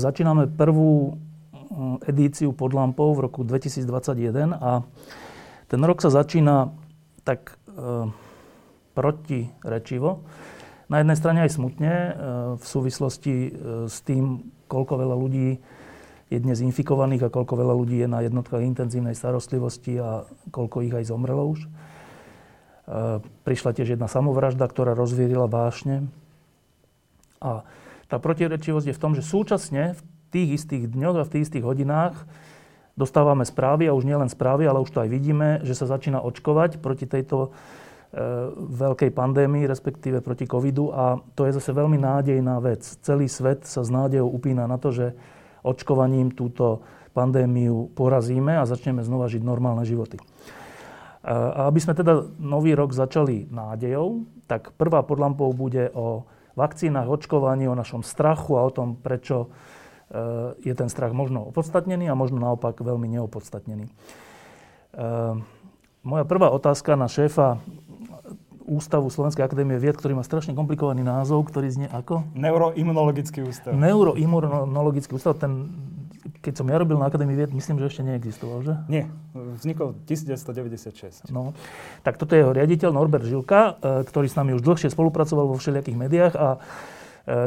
Začíname prvú mm, edíciu pod lampou v roku 2021 a ten rok sa začína tak e, protirečivo. Na jednej strane aj smutne e, v súvislosti e, s tým, koľko veľa ľudí je dnes infikovaných a koľko veľa ľudí je na jednotkách intenzívnej starostlivosti a koľko ich aj zomrelo už. E, prišla tiež jedna samovražda, ktorá rozvierila vášne. A tá protirečivosť je v tom, že súčasne v tých istých dňoch a v tých istých hodinách dostávame správy, a už nielen správy, ale už to aj vidíme, že sa začína očkovať proti tejto e, veľkej pandémii, respektíve proti covidu a to je zase veľmi nádejná vec. Celý svet sa s nádejou upína na to, že očkovaním túto pandémiu porazíme a začneme znova žiť normálne životy. E, a aby sme teda nový rok začali nádejou, tak prvá pod bude o vakcínach, očkovaní, o našom strachu a o tom, prečo e, je ten strach možno opodstatnený a možno naopak veľmi neopodstatnený. E, moja prvá otázka na šéfa Ústavu Slovenskej akadémie vied, ktorý má strašne komplikovaný názov, ktorý znie ako? Neuroimunologický ústav. Neuroimunologický ústav, ten keď som ja robil na Akadémii vied, myslím, že ešte neexistoval, že? Nie, vznikol 1996. No, tak toto je jeho riaditeľ Norbert Žilka, e, ktorý s nami už dlhšie spolupracoval vo všelijakých médiách a e,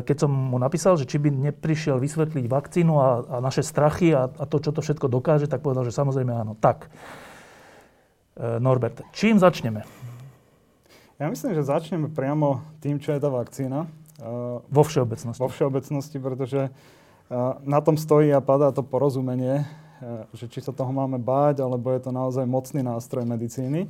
keď som mu napísal, že či by neprišiel vysvetliť vakcínu a, a naše strachy a, a to, čo to všetko dokáže, tak povedal, že samozrejme áno. Tak, e, Norbert, čím začneme? Ja myslím, že začneme priamo tým, čo je tá vakcína. Vo všeobecnosti. Vo všeobecnosti, pretože na tom stojí a padá to porozumenie, e, že či sa toho máme báť, alebo je to naozaj mocný nástroj medicíny.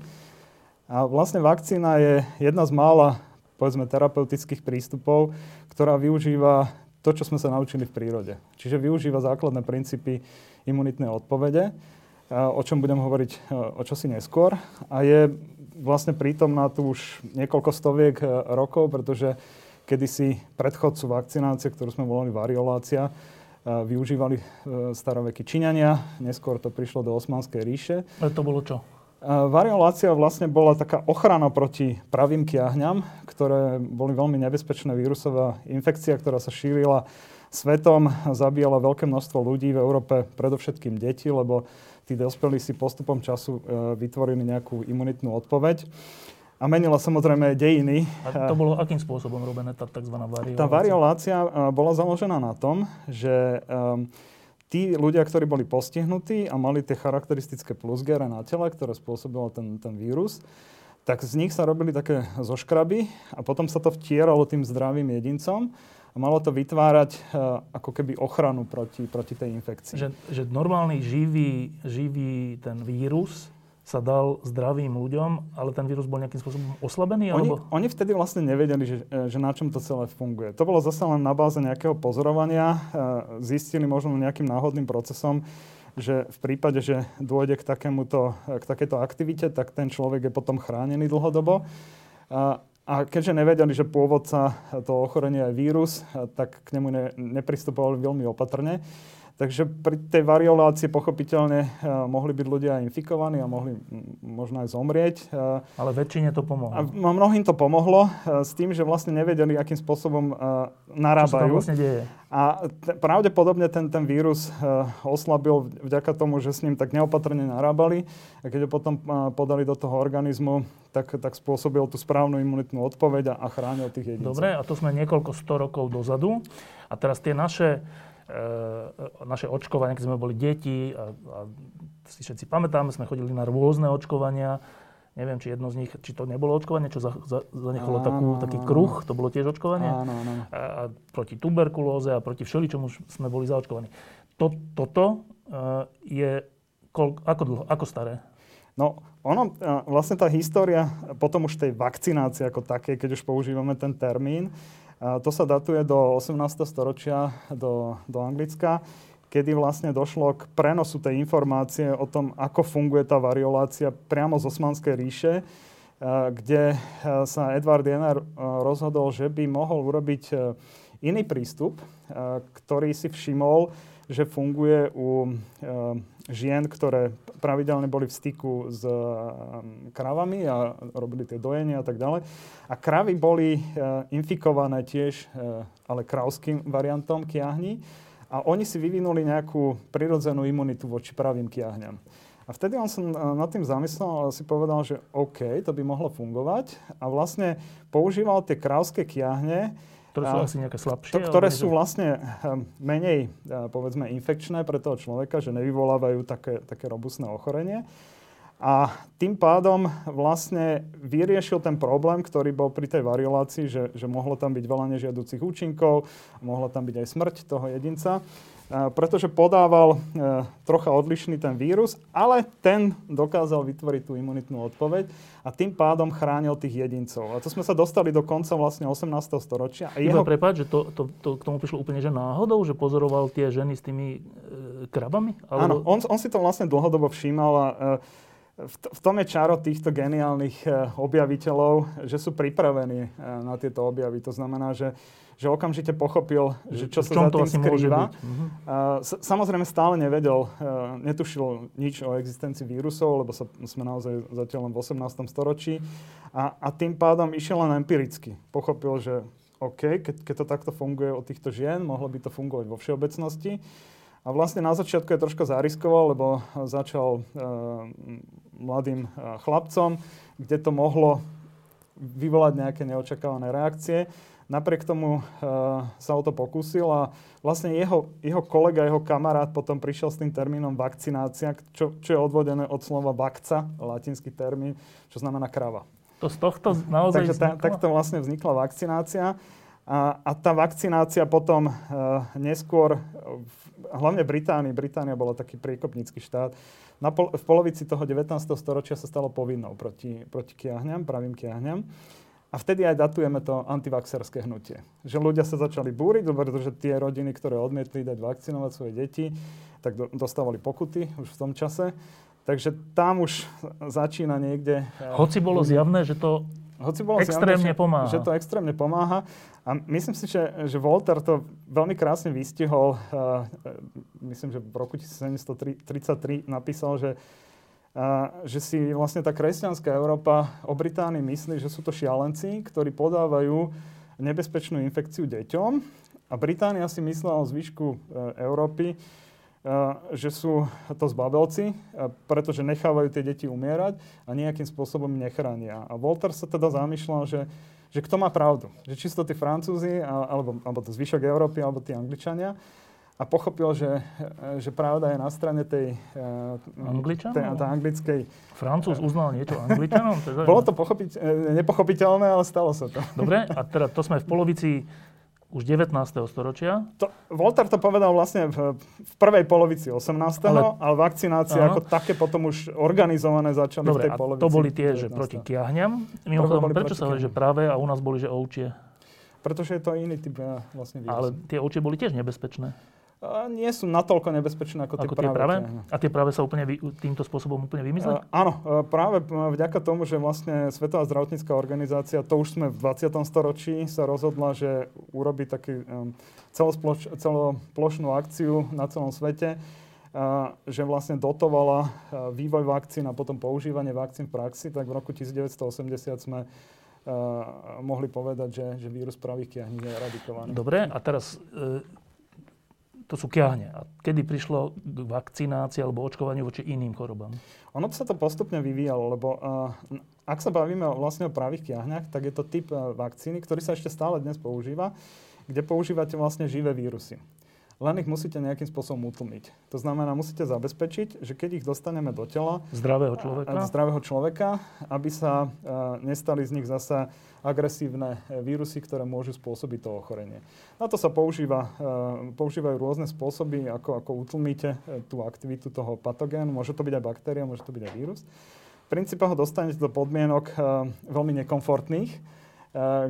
A vlastne vakcína je jedna z mála, povedzme, terapeutických prístupov, ktorá využíva to, čo sme sa naučili v prírode. Čiže využíva základné princípy imunitnej odpovede, e, o čom budem hovoriť e, o čosi neskôr. A je vlastne prítomná tu už niekoľko stoviek rokov, pretože kedysi predchodcu vakcinácie, ktorú sme volali variolácia, využívali e, staroveky Číňania, neskôr to prišlo do Osmanskej ríše. Ale to bolo čo? Variolácia vlastne bola taká ochrana proti pravým kiahňam, ktoré boli veľmi nebezpečné vírusová infekcia, ktorá sa šírila svetom, zabíjala veľké množstvo ľudí v Európe, predovšetkým deti, lebo tí dospelí si postupom času e, vytvorili nejakú imunitnú odpoveď a menila samozrejme dejiny. A to bolo akým spôsobom robené tá tzv. variolácia? Tá variolácia bola založená na tom, že um, tí ľudia, ktorí boli postihnutí a mali tie charakteristické plusgere na tele, ktoré spôsobilo ten, ten vírus, tak z nich sa robili také zoškraby a potom sa to vtieralo tým zdravým jedincom a malo to vytvárať uh, ako keby ochranu proti, proti tej infekcii. Že, že normálny živý, živý ten vírus sa dal zdravým ľuďom, ale ten vírus bol nejakým spôsobom oslabený? Oni, alebo... oni vtedy vlastne nevedeli, že, e, že na čom to celé funguje. To bolo zase len na báze nejakého pozorovania. E, zistili možno nejakým náhodným procesom, že v prípade, že dôjde k, takémuto, k takéto aktivite, tak ten človek je potom chránený dlhodobo. A, a keďže nevedeli, že pôvodca toho ochorenia je vírus, tak k nemu ne, nepristupovali veľmi opatrne. Takže pri tej variolácii pochopiteľne uh, mohli byť ľudia infikovaní a mohli možno aj zomrieť. Uh, Ale väčšine to pomohlo. A mnohým to pomohlo uh, s tým, že vlastne nevedeli, akým spôsobom narábajú. Čo sa vlastne deje? A t- pravdepodobne ten, ten vírus uh, oslabil vďaka tomu, že s ním tak neopatrne narábali. A keď ho potom uh, podali do toho organizmu, tak, tak spôsobil tú správnu imunitnú odpoveď a, a chránil tých jedincov. Dobre, a to sme niekoľko sto rokov dozadu. A teraz tie naše naše očkovania, keď sme boli deti a, a si všetci pamätáme, sme chodili na rôzne očkovania. Neviem, či jedno z nich, či to nebolo očkovanie, čo za, za, zanechalo áno, takú, taký kruh, to bolo tiež očkovanie. Áno, áno. A, a proti tuberkulóze a proti všeličomu sme boli zaočkovaní. To, toto uh, je kol, ako dlho, ako staré? No, ono, vlastne tá história, potom už tej vakcinácie ako také, keď už používame ten termín, To sa datuje do 18. storočia do, do Anglicka, kedy vlastne došlo k prenosu tej informácie o tom, ako funguje tá variolácia priamo z Osmanskej ríše, kde sa Edward Jenner rozhodol, že by mohol urobiť iný prístup, ktorý si všimol, že funguje u žien, ktoré pravidelne boli v styku s um, kravami a robili tie dojenia a tak ďalej. A kravy boli uh, infikované tiež, ale kravským variantom kiahni. A oni si vyvinuli nejakú prirodzenú imunitu voči pravým kiahňam. A vtedy on som nad tým zamyslel a si povedal, že OK, to by mohlo fungovať. A vlastne používal tie krávské kiahne, ktoré sú asi nejaké slabšie? To, ktoré sú vlastne hm, menej, povedzme, infekčné pre toho človeka, že nevyvolávajú také, také robustné ochorenie. A tým pádom vlastne vyriešil ten problém, ktorý bol pri tej variolácii, že, že mohlo tam byť veľa nežiaducich účinkov, mohla tam byť aj smrť toho jedinca pretože podával e, trocha odlišný ten vírus, ale ten dokázal vytvoriť tú imunitnú odpoveď a tým pádom chránil tých jedincov. A to sme sa dostali do konca vlastne 18. storočia. A jeho... prepáč, že to, to, to, k tomu prišlo úplne že náhodou, že pozoroval tie ženy s tými e, krabami? Alebo... Áno, on, on si to vlastne dlhodobo všímal a e, v, v tom je čaro týchto geniálnych e, objaviteľov, že sú pripravení e, na tieto objavy. To znamená, že, že okamžite pochopil, že čo sa za tým skrýva. Uh-huh. Samozrejme stále nevedel, e, netušil nič o existencii vírusov, lebo sa, sme naozaj zatiaľ len v 18. storočí. A, a tým pádom išiel len empiricky. Pochopil, že OK, keď, keď to takto funguje od týchto žien, mohlo by to fungovať vo všeobecnosti. A vlastne na začiatku je troška zariskoval, lebo začal e, mladým e, chlapcom, kde to mohlo vyvolať nejaké neočakávané reakcie. Napriek tomu e, sa o to pokúsil a vlastne jeho, jeho kolega, jeho kamarát potom prišiel s tým termínom vakcinácia, čo, čo je odvodené od slova vakca, latinský termín, čo znamená krava. To z tohto naozaj Takže ta, takto vlastne vznikla vakcinácia. A, a tá vakcinácia potom e, neskôr hlavne Británii, Británia bola taký priekopnícky štát, na pol, v polovici toho 19. storočia sa stalo povinnou proti, proti kiahňam, pravým kiahňam. A vtedy aj datujeme to antivaxerské hnutie. Že ľudia sa začali búriť, pretože tie rodiny, ktoré odmietli dať vakcinovať svoje deti, tak do, dostávali pokuty už v tom čase. Takže tam už začína niekde... Hoci bolo zjavné, že to hoci bolo extrémne zjavné, pomáha. Že, že to extrémne pomáha. A myslím si, že, že Voltaire to veľmi krásne vystihol. Uh, myslím, že v roku 1733 napísal, že, že si vlastne tá kresťanská Európa o Británii myslí, že sú to šialenci, ktorí podávajú nebezpečnú infekciu deťom. A Británia si myslela o zvyšku uh, Európy, že sú to zbabelci, pretože nechávajú tie deti umierať a nejakým spôsobom nechránia. A Voltaire sa teda zamýšľal, že, že kto má pravdu. Že či sú to tí Francúzi, alebo, alebo to zvyšok Európy, alebo tí Angličania. A pochopil, že, že pravda je na strane tej, tej, tej anglickej... Francúz uznal niečo Angličanom? Bolo to pochopiť, nepochopiteľné, ale stalo sa to. Dobre, a teda to sme v polovici už 19. storočia. To, Voltaire to povedal vlastne v, v prvej polovici 18. Ale, ale vakcinácie áno. ako také potom už organizované začali Dobre, v tej polovici. to boli tie, 19. že proti kiahňam. Mimochodom, prečo sa hovorí, že práve a u nás boli, že ovčie? Pretože je to iný typ eh, vlastne vírusu. Ale tie ovčie boli tiež nebezpečné nie sú natoľko nebezpečné ako, ako tie práve. práve? A tie práve sa úplne vy, týmto spôsobom úplne vymizli? Uh, áno, uh, práve vďaka tomu, že vlastne Svetová zdravotnícká organizácia, to už sme v 20. storočí, sa rozhodla, že urobí taký um, celosploš, celoplošnú akciu na celom svete, uh, že vlastne dotovala uh, vývoj vakcín a potom používanie vakcín v praxi, tak v roku 1980 sme Uh, mohli povedať, že, že vírus pravých kiahní je eradikovaný. Dobre, a teraz uh, to sú kiahne. A kedy prišlo k vakcinácii alebo očkovaniu voči iným chorobám? Ono sa to postupne vyvíjalo, lebo uh, ak sa bavíme vlastne o pravých kiahňach, tak je to typ uh, vakcíny, ktorý sa ešte stále dnes používa, kde používate vlastne živé vírusy len ich musíte nejakým spôsobom utlmiť. To znamená, musíte zabezpečiť, že keď ich dostaneme do tela... Zdravého človeka? Zdravého človeka, aby sa uh, nestali z nich zasa agresívne e, vírusy, ktoré môžu spôsobiť to ochorenie. Na to sa používa, uh, používajú rôzne spôsoby, ako, ako utlmíte tú aktivitu toho patogénu. Môže to byť aj baktéria, môže to byť aj vírus. V princípe ho dostanete do podmienok veľmi nekomfortných,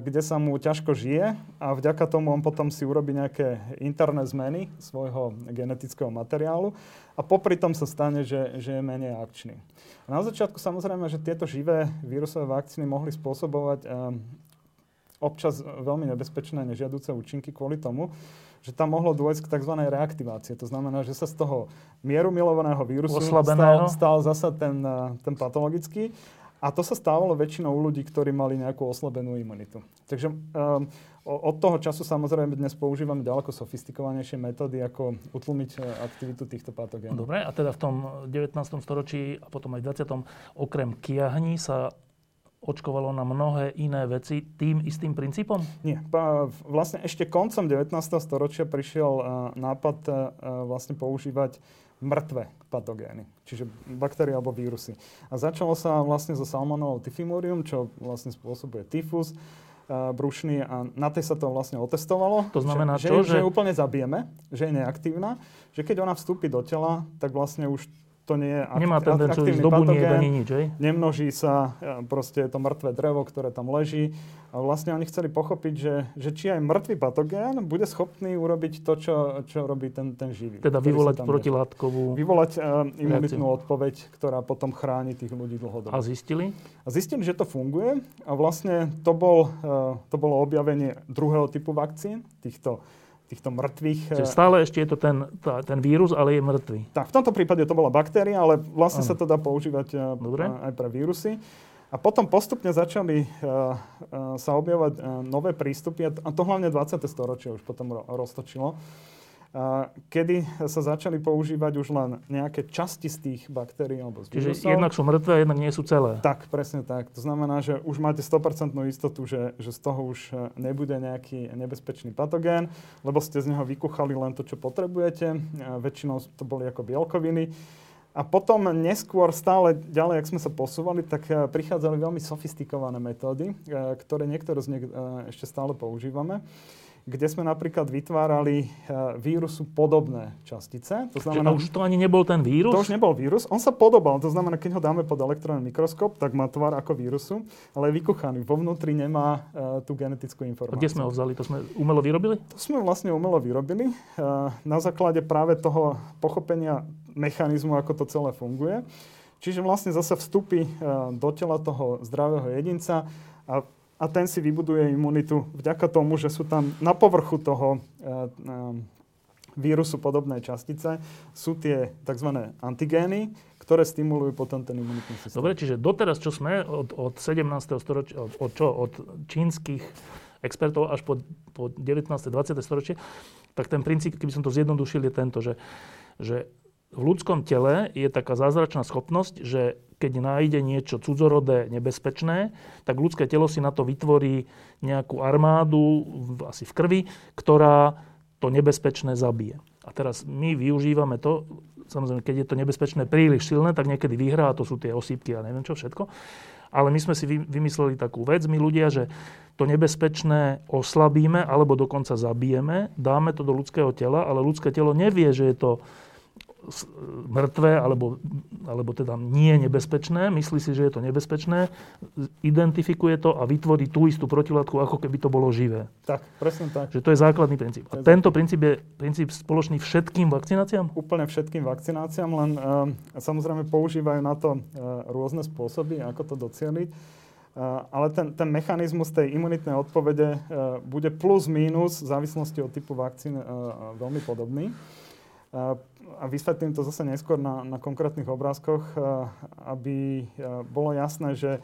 kde sa mu ťažko žije a vďaka tomu on potom si urobí nejaké interné zmeny svojho genetického materiálu a popri tom sa stane, že, že je menej akčný. A na začiatku samozrejme, že tieto živé vírusové vakcíny mohli spôsobovať občas veľmi nebezpečné nežiaduce účinky kvôli tomu, že tam mohlo dôjsť k tzv. reaktivácii. To znamená, že sa z toho mieru milovaného vírusu stal, stal zasa ten, ten patologický a to sa stávalo väčšinou u ľudí, ktorí mali nejakú oslabenú imunitu. Takže um, od toho času samozrejme dnes používame ďaleko sofistikovanejšie metódy, ako utlmiť e, aktivitu týchto patogénov. Dobre, a teda v tom 19. storočí a potom aj v 20. okrem kiahní sa očkovalo na mnohé iné veci tým istým princípom? Nie. Vlastne ešte koncom 19. storočia prišiel e, nápad e, vlastne používať mŕtve patogény, čiže baktérie alebo vírusy. A začalo sa vlastne so Salmonellou typhimurium, čo vlastne spôsobuje tyfus uh, brušný a na tej sa to vlastne otestovalo. To znamená že, čo, že, že ju úplne zabijeme, že je neaktívna, že keď ona vstúpi do tela, tak vlastne už to nie je Nemá tendenciu ísť do buniek ani nič, hej? Nemnoží sa, e, proste je to mŕtve drevo, ktoré tam leží. A vlastne oni chceli pochopiť, že, že či aj mŕtvý patogén bude schopný urobiť to, čo, čo robí ten, ten živý. Teda vyvolať protilátkovú Vyvolať uh, imunitnú reakciu. odpoveď, ktorá potom chráni tých ľudí dlhodobo. A zistili? A zistili, že to funguje. A vlastne to, bol, uh, to bolo objavenie druhého typu vakcín, týchto týchto mŕtvych. Čiže stále ešte je to ten, tá, ten vírus, ale je mŕtvý. Tak, v tomto prípade to bola baktéria, ale vlastne ano. sa to dá používať eh, Dobre. aj pre vírusy. A potom postupne začali uh, uh, sa objavovať uh, nové prístupy, a to hlavne 20. storočie už potom roztočilo, kedy sa začali používať už len nejaké časti z tých baktérií alebo z Čiže vírusov. jednak sú mŕtve, jednak nie sú celé. Tak, presne tak. To znamená, že už máte 100% istotu, že, že z toho už e, nebude nejaký nebezpečný patogén, lebo ste z neho vykuchali len to, čo potrebujete. Väčšinou to boli ako bielkoviny. A potom neskôr stále ďalej, ak sme sa posúvali, tak e, prichádzali veľmi sofistikované metódy, e, ktoré niektoré z nich ešte stále používame kde sme napríklad vytvárali e, vírusu podobné častice. To znamená, Čiže už to ani nebol ten vírus? To už nebol vírus. On sa podobal. To znamená, keď ho dáme pod elektronný mikroskop, tak má tvar ako vírusu, ale je vykuchaný. Vo vnútri nemá uh, tú genetickú informáciu. A kde sme ho vzali? To sme umelo vyrobili? To sme vlastne umelo vyrobili. Uh, na základe práve toho pochopenia mechanizmu, ako to celé funguje. Čiže vlastne zase vstupy uh, do tela toho zdravého jedinca a a ten si vybuduje imunitu vďaka tomu, že sú tam na povrchu toho e, e, vírusu podobné častice, sú tie tzv. antigény, ktoré stimulujú potom ten imunitný systém. Dobre, čiže doteraz, čo sme od, od 17. storočia, od, od, čo, od čínskych expertov až po, po 19. 20. storočie, tak ten princíp, keby som to zjednodušil, je tento, že, že v ľudskom tele je taká zázračná schopnosť, že keď nájde niečo cudzorodé, nebezpečné, tak ľudské telo si na to vytvorí nejakú armádu, asi v krvi, ktorá to nebezpečné zabije. A teraz my využívame to, samozrejme, keď je to nebezpečné príliš silné, tak niekedy vyhrá, to sú tie osýpky a neviem čo všetko. Ale my sme si vymysleli takú vec, my ľudia, že to nebezpečné oslabíme alebo dokonca zabijeme, dáme to do ľudského tela, ale ľudské telo nevie, že je to mŕtve, alebo, alebo teda nie nebezpečné, myslí si, že je to nebezpečné, identifikuje to a vytvorí tú istú protilátku, ako keby to bolo živé. Tak, presne tak. Že to je základný princíp. A tento princíp je princíp spoločný všetkým vakcináciám? Úplne všetkým vakcináciám, len uh, samozrejme používajú na to uh, rôzne spôsoby, ako to docieliť. Uh, ale ten, ten mechanizmus tej imunitnej odpovede uh, bude plus mínus v závislosti od typu vakcín uh, veľmi podobný a vysvetlím to zase neskôr na, na konkrétnych obrázkoch, aby bolo jasné, že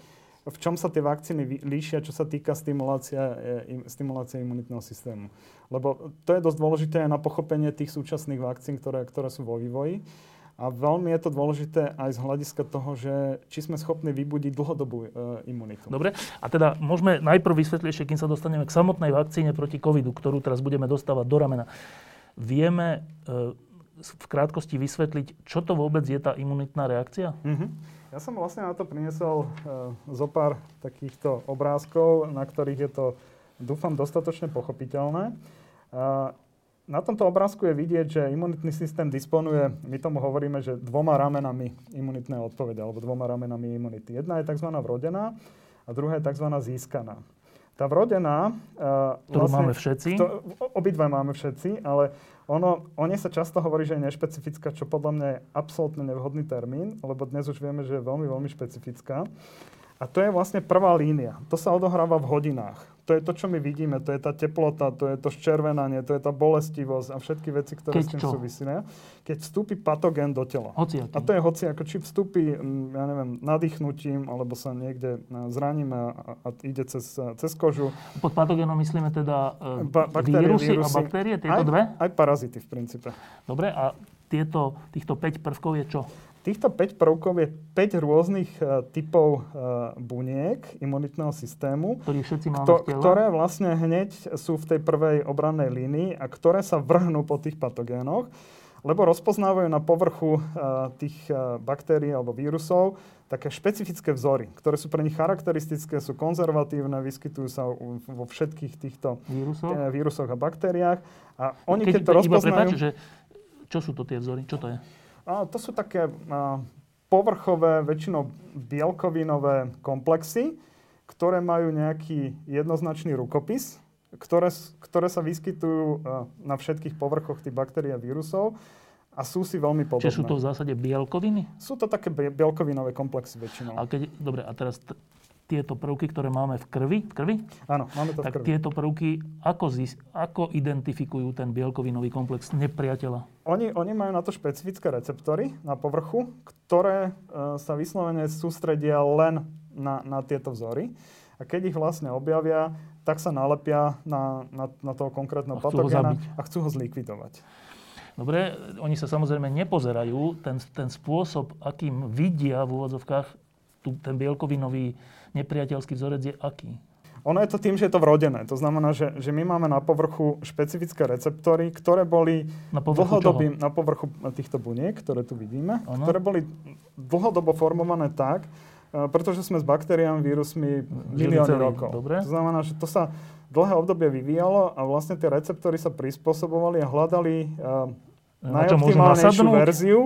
v čom sa tie vakcíny líšia, čo sa týka stimulácia, e, stimulácie imunitného systému. Lebo to je dosť dôležité na pochopenie tých súčasných vakcín, ktoré, ktoré sú vo vývoji. A veľmi je to dôležité aj z hľadiska toho, že či sme schopní vybudiť dlhodobú e, imunitu. Dobre, a teda môžeme najprv vysvetliť, ešte kým sa dostaneme k samotnej vakcíne proti covidu, ktorú teraz budeme dostávať do ramena. Vieme v krátkosti vysvetliť, čo to vôbec je tá imunitná reakcia? Mm-hmm. Ja som vlastne na to priniesol uh, zo pár takýchto obrázkov, na ktorých je to, dúfam, dostatočne pochopiteľné. Uh, na tomto obrázku je vidieť, že imunitný systém disponuje, my tomu hovoríme, že dvoma ramenami imunitnej odpovede, alebo dvoma ramenami imunity. Jedna je tzv. vrodená a druhá je tzv. získaná. Tá vrodená... Uh, Ktorú vlastne, máme všetci. To, obidva máme všetci, ale ono, o nej sa často hovorí, že je nešpecifická, čo podľa mňa je absolútne nevhodný termín, lebo dnes už vieme, že je veľmi, veľmi špecifická. A to je vlastne prvá línia. To sa odohráva v hodinách. To je to, čo my vidíme. To je tá teplota, to je to ščervenanie, to je tá bolestivosť a všetky veci, ktoré Keď s tým súvisia. Keď vstúpi patogén do tela. Hociaký. A to je hoci, ako či vstúpi, mm, ja neviem, nadýchnutím, alebo sa niekde e, zraníme a, a ide cez, e, cez kožu. Pod patogénom myslíme teda e, ba- baktérie, vírusy, vírusy a baktérie, tieto aj, dve? Aj parazity v princípe. Dobre, a tieto, týchto 5 prvkov je čo? Týchto 5 prvkov je 5 rôznych uh, typov uh, buniek imunitného systému, kto, ktoré vlastne hneď sú v tej prvej obrannej línii a ktoré sa vrhnú po tých patogénoch, lebo rozpoznávajú na povrchu uh, tých uh, baktérií alebo vírusov také špecifické vzory, ktoré sú pre nich charakteristické, sú konzervatívne, vyskytujú sa vo všetkých týchto vírusoch, vírusoch a baktériách. A oni, keď, keď to rozpoznajú... Prepáč, že čo sú to tie vzory? Čo to je? A to sú také povrchové, väčšinou bielkovinové komplexy, ktoré majú nejaký jednoznačný rukopis, ktoré, ktoré sa vyskytujú na všetkých povrchoch tých baktérií a vírusov a sú si veľmi podobné. Čiže sú to v zásade bielkoviny? Sú to také bielkovinové komplexy väčšinou. A keď, dobre, a teraz t- tieto prvky, ktoré máme v krvi, v krvi? Áno, máme to tak v krvi. tieto prvky, ako, zis, ako identifikujú ten bielkovinový komplex nepriateľa? Oni, oni majú na to špecifické receptory na povrchu, ktoré e, sa vyslovene sústredia len na, na tieto vzory. A keď ich vlastne objavia, tak sa nalepia na, na, na toho konkrétneho a patogéna a chcú ho zlikvidovať. Dobre, oni sa samozrejme nepozerajú. Ten, ten spôsob, akým vidia v úvodzovkách tu, ten bielkovinový nepriateľský vzorec je aký? Ono je to tým, že je to vrodené. To znamená, že, že my máme na povrchu špecifické receptory, ktoré boli na povrchu dlhodobým, čoho? na povrchu týchto buniek, ktoré tu vidíme, ano. ktoré boli dlhodobo formované tak, e, pretože sme s baktériami, vírusmi milióny rokov. Dobre. To znamená, že to sa dlhé obdobie vyvíjalo a vlastne tie receptory sa prispôsobovali a hľadali uh, najoptimálnejšiu verziu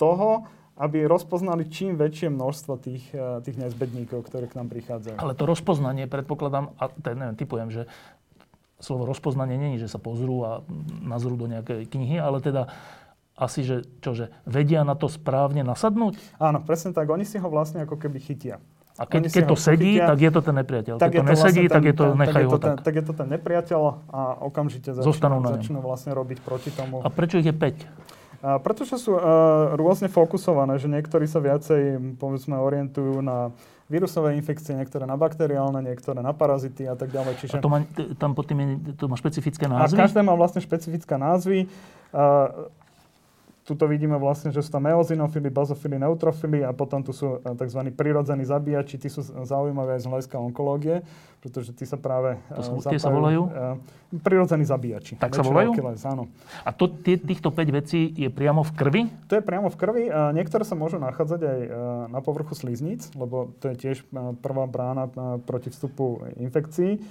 toho, aby rozpoznali čím väčšie množstvo tých, eh, tých nezbedníkov, ktoré k nám prichádzajú. Ale to rozpoznanie, predpokladám, a ten, neviem, typujem, že slovo rozpoznanie není, že sa pozrú a nazrú do nejakej knihy, ale teda asi, že, čože, vedia na to správne nasadnúť? Áno, presne tak. Oni si ho vlastne ako keby chytia. A keď, keď to sedí, chytia, tak je to ten nepriateľ. Tak keď to, nesedí, vlastne ten, tak je to, nechajú tak. Je to ten, tak. tak je to ten nepriateľ a okamžite začnú, začnú vlastne robiť proti tomu. A prečo ich je 5? A pretože sú uh, rôzne fokusované, že niektorí sa viacej, povedzme, orientujú na vírusové infekcie, niektoré na bakteriálne, niektoré na parazity a tak ďalej. Čiže... A to má, tam pod tým je, to má špecifické názvy? A každé má vlastne špecifické názvy. Uh, Tuto vidíme vlastne, že sú tam eozinofily, bazofily, neutrofily a potom tu sú eh, tzv. prirodzení zabíjači. Tí sú zaujímavé aj z hľadiska onkológie, pretože tí sa práve to sú, zapájú, tie sa volajú? Uh, prirodzení zabíjači. Tak sa volajú? Achilles, áno. A to, tie, týchto 5 vecí je priamo v krvi? To je priamo v krvi. Uh, niektoré sa môžu nachádzať aj uh, na povrchu slizníc, lebo to je tiež prvá brána proti vstupu infekcií.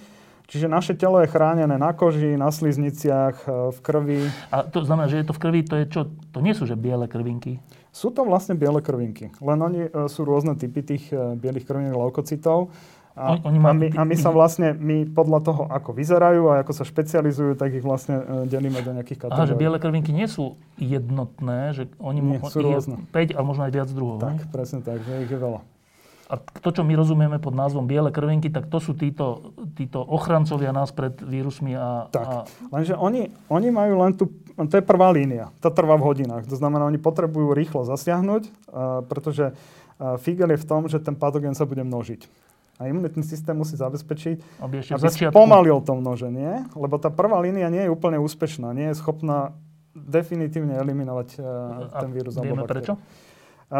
Čiže naše telo je chránené na koži, na slizniciach, e, v krvi. A to znamená, že je to v krvi, to je čo? To nie sú že biele krvinky? Sú to vlastne biele krvinky. Len oni e, sú rôzne typy tých e, bielých krviniek leukocitov. A, oni a, my, a my sa vlastne, my podľa toho, ako vyzerajú a ako sa špecializujú, tak ich vlastne delíme do nejakých kategórií. Aha, že biele krvinky nie sú jednotné, že oni nie, sú rôzne. 5 a možno aj viac druhov. Tak, ne? presne tak, že ich je veľa. A to, čo my rozumieme pod názvom biele krvinky, tak to sú títo, títo ochrancovia nás pred vírusmi. A, tak, a... lenže oni, oni majú len tú, to je prvá línia, tá trvá v hodinách. To znamená, oni potrebujú rýchlo zasiahnuť, uh, pretože uh, figel je v tom, že ten patogén sa bude množiť. A imunitný systém musí zabezpečiť, aby, aby spomalil to množenie, lebo tá prvá línia nie je úplne úspešná, nie je schopná definitívne eliminovať uh, ten vírus. Vieme prečo?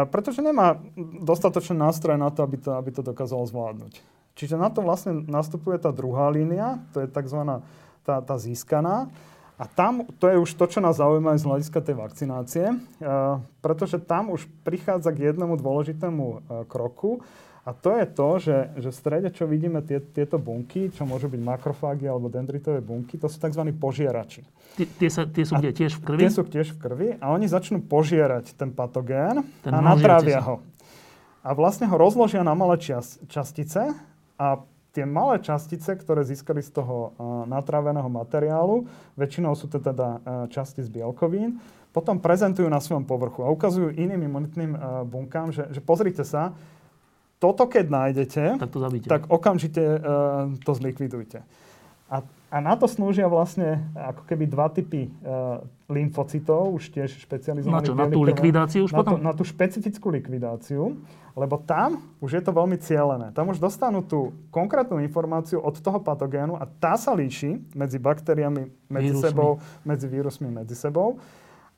Pretože nemá dostatočné nástroje na to, aby to, aby to dokázalo zvládnuť. Čiže na to vlastne nastupuje tá druhá línia, to je tzv. tá, tá získaná. A tam, to je už to, čo nás zaujíma z hľadiska tej vakcinácie, pretože tam už prichádza k jednomu dôležitému kroku, a to je to, že, že v strede, čo vidíme tie, tieto bunky, čo môžu byť makrofágy alebo dendritové bunky, to sú tzv. požierači. Tie, tie, sa, tie sú kde? Tiež v krvi? Tie sú tiež v krvi a oni začnú požierať ten patogén ten a natrávia ho. A vlastne ho rozložia na malé čas, častice a tie malé častice, ktoré získali z toho natráveného materiálu, väčšinou sú to teda časti z bielkovín, potom prezentujú na svojom povrchu a ukazujú iným imunitným bunkám, že, že pozrite sa, toto keď nájdete, tak, to tak okamžite uh, to zlikvidujte. A, a na to slúžia vlastne ako keby dva typy uh, lymfocytov, už tiež špecializovaných. Na čo? Na tú likvidáciu už na potom? Tú, na tú špecifickú likvidáciu, lebo tam už je to veľmi cielené. Tam už dostanú tú konkrétnu informáciu od toho patogénu a tá sa líši medzi baktériami medzi vírusmi. sebou, medzi vírusmi medzi sebou.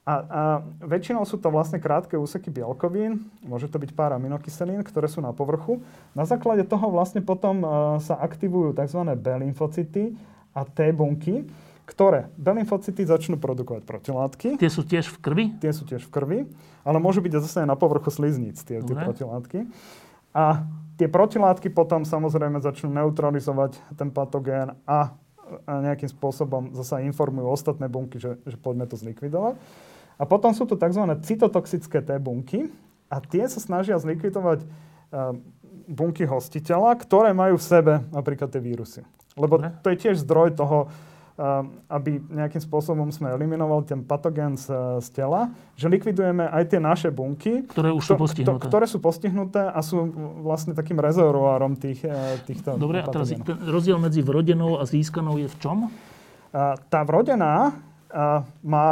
A, a väčšinou sú to vlastne krátke úseky bielkovín, môže to byť pár aminokyselín, ktoré sú na povrchu. Na základe toho vlastne potom uh, sa aktivujú tzv. B lymfocyty a T bunky, ktoré B lymfocyty začnú produkovať protilátky. Tie sú tiež v krvi? Tie sú tiež v krvi, ale môžu byť zase na povrchu slizníc tie, tie protilátky. A tie protilátky potom samozrejme začnú neutralizovať ten patogén a nejakým spôsobom zase informujú ostatné bunky, že, že poďme to zlikvidovať. A potom sú tu tzv. cytotoxické T bunky a tie sa snažia zlikvidovať uh, bunky hostiteľa, ktoré majú v sebe napríklad tie vírusy. Lebo to je tiež zdroj toho, uh, aby nejakým spôsobom sme eliminovali ten patogén z, z tela, že likvidujeme aj tie naše bunky, ktoré už sú postihnuté. ktoré sú postihnuté a sú vlastne takým rezervoárom tých, uh, týchto Dobre, patogénov. a teraz ten rozdiel medzi vrodenou a získanou je v čom? Tá vrodená má,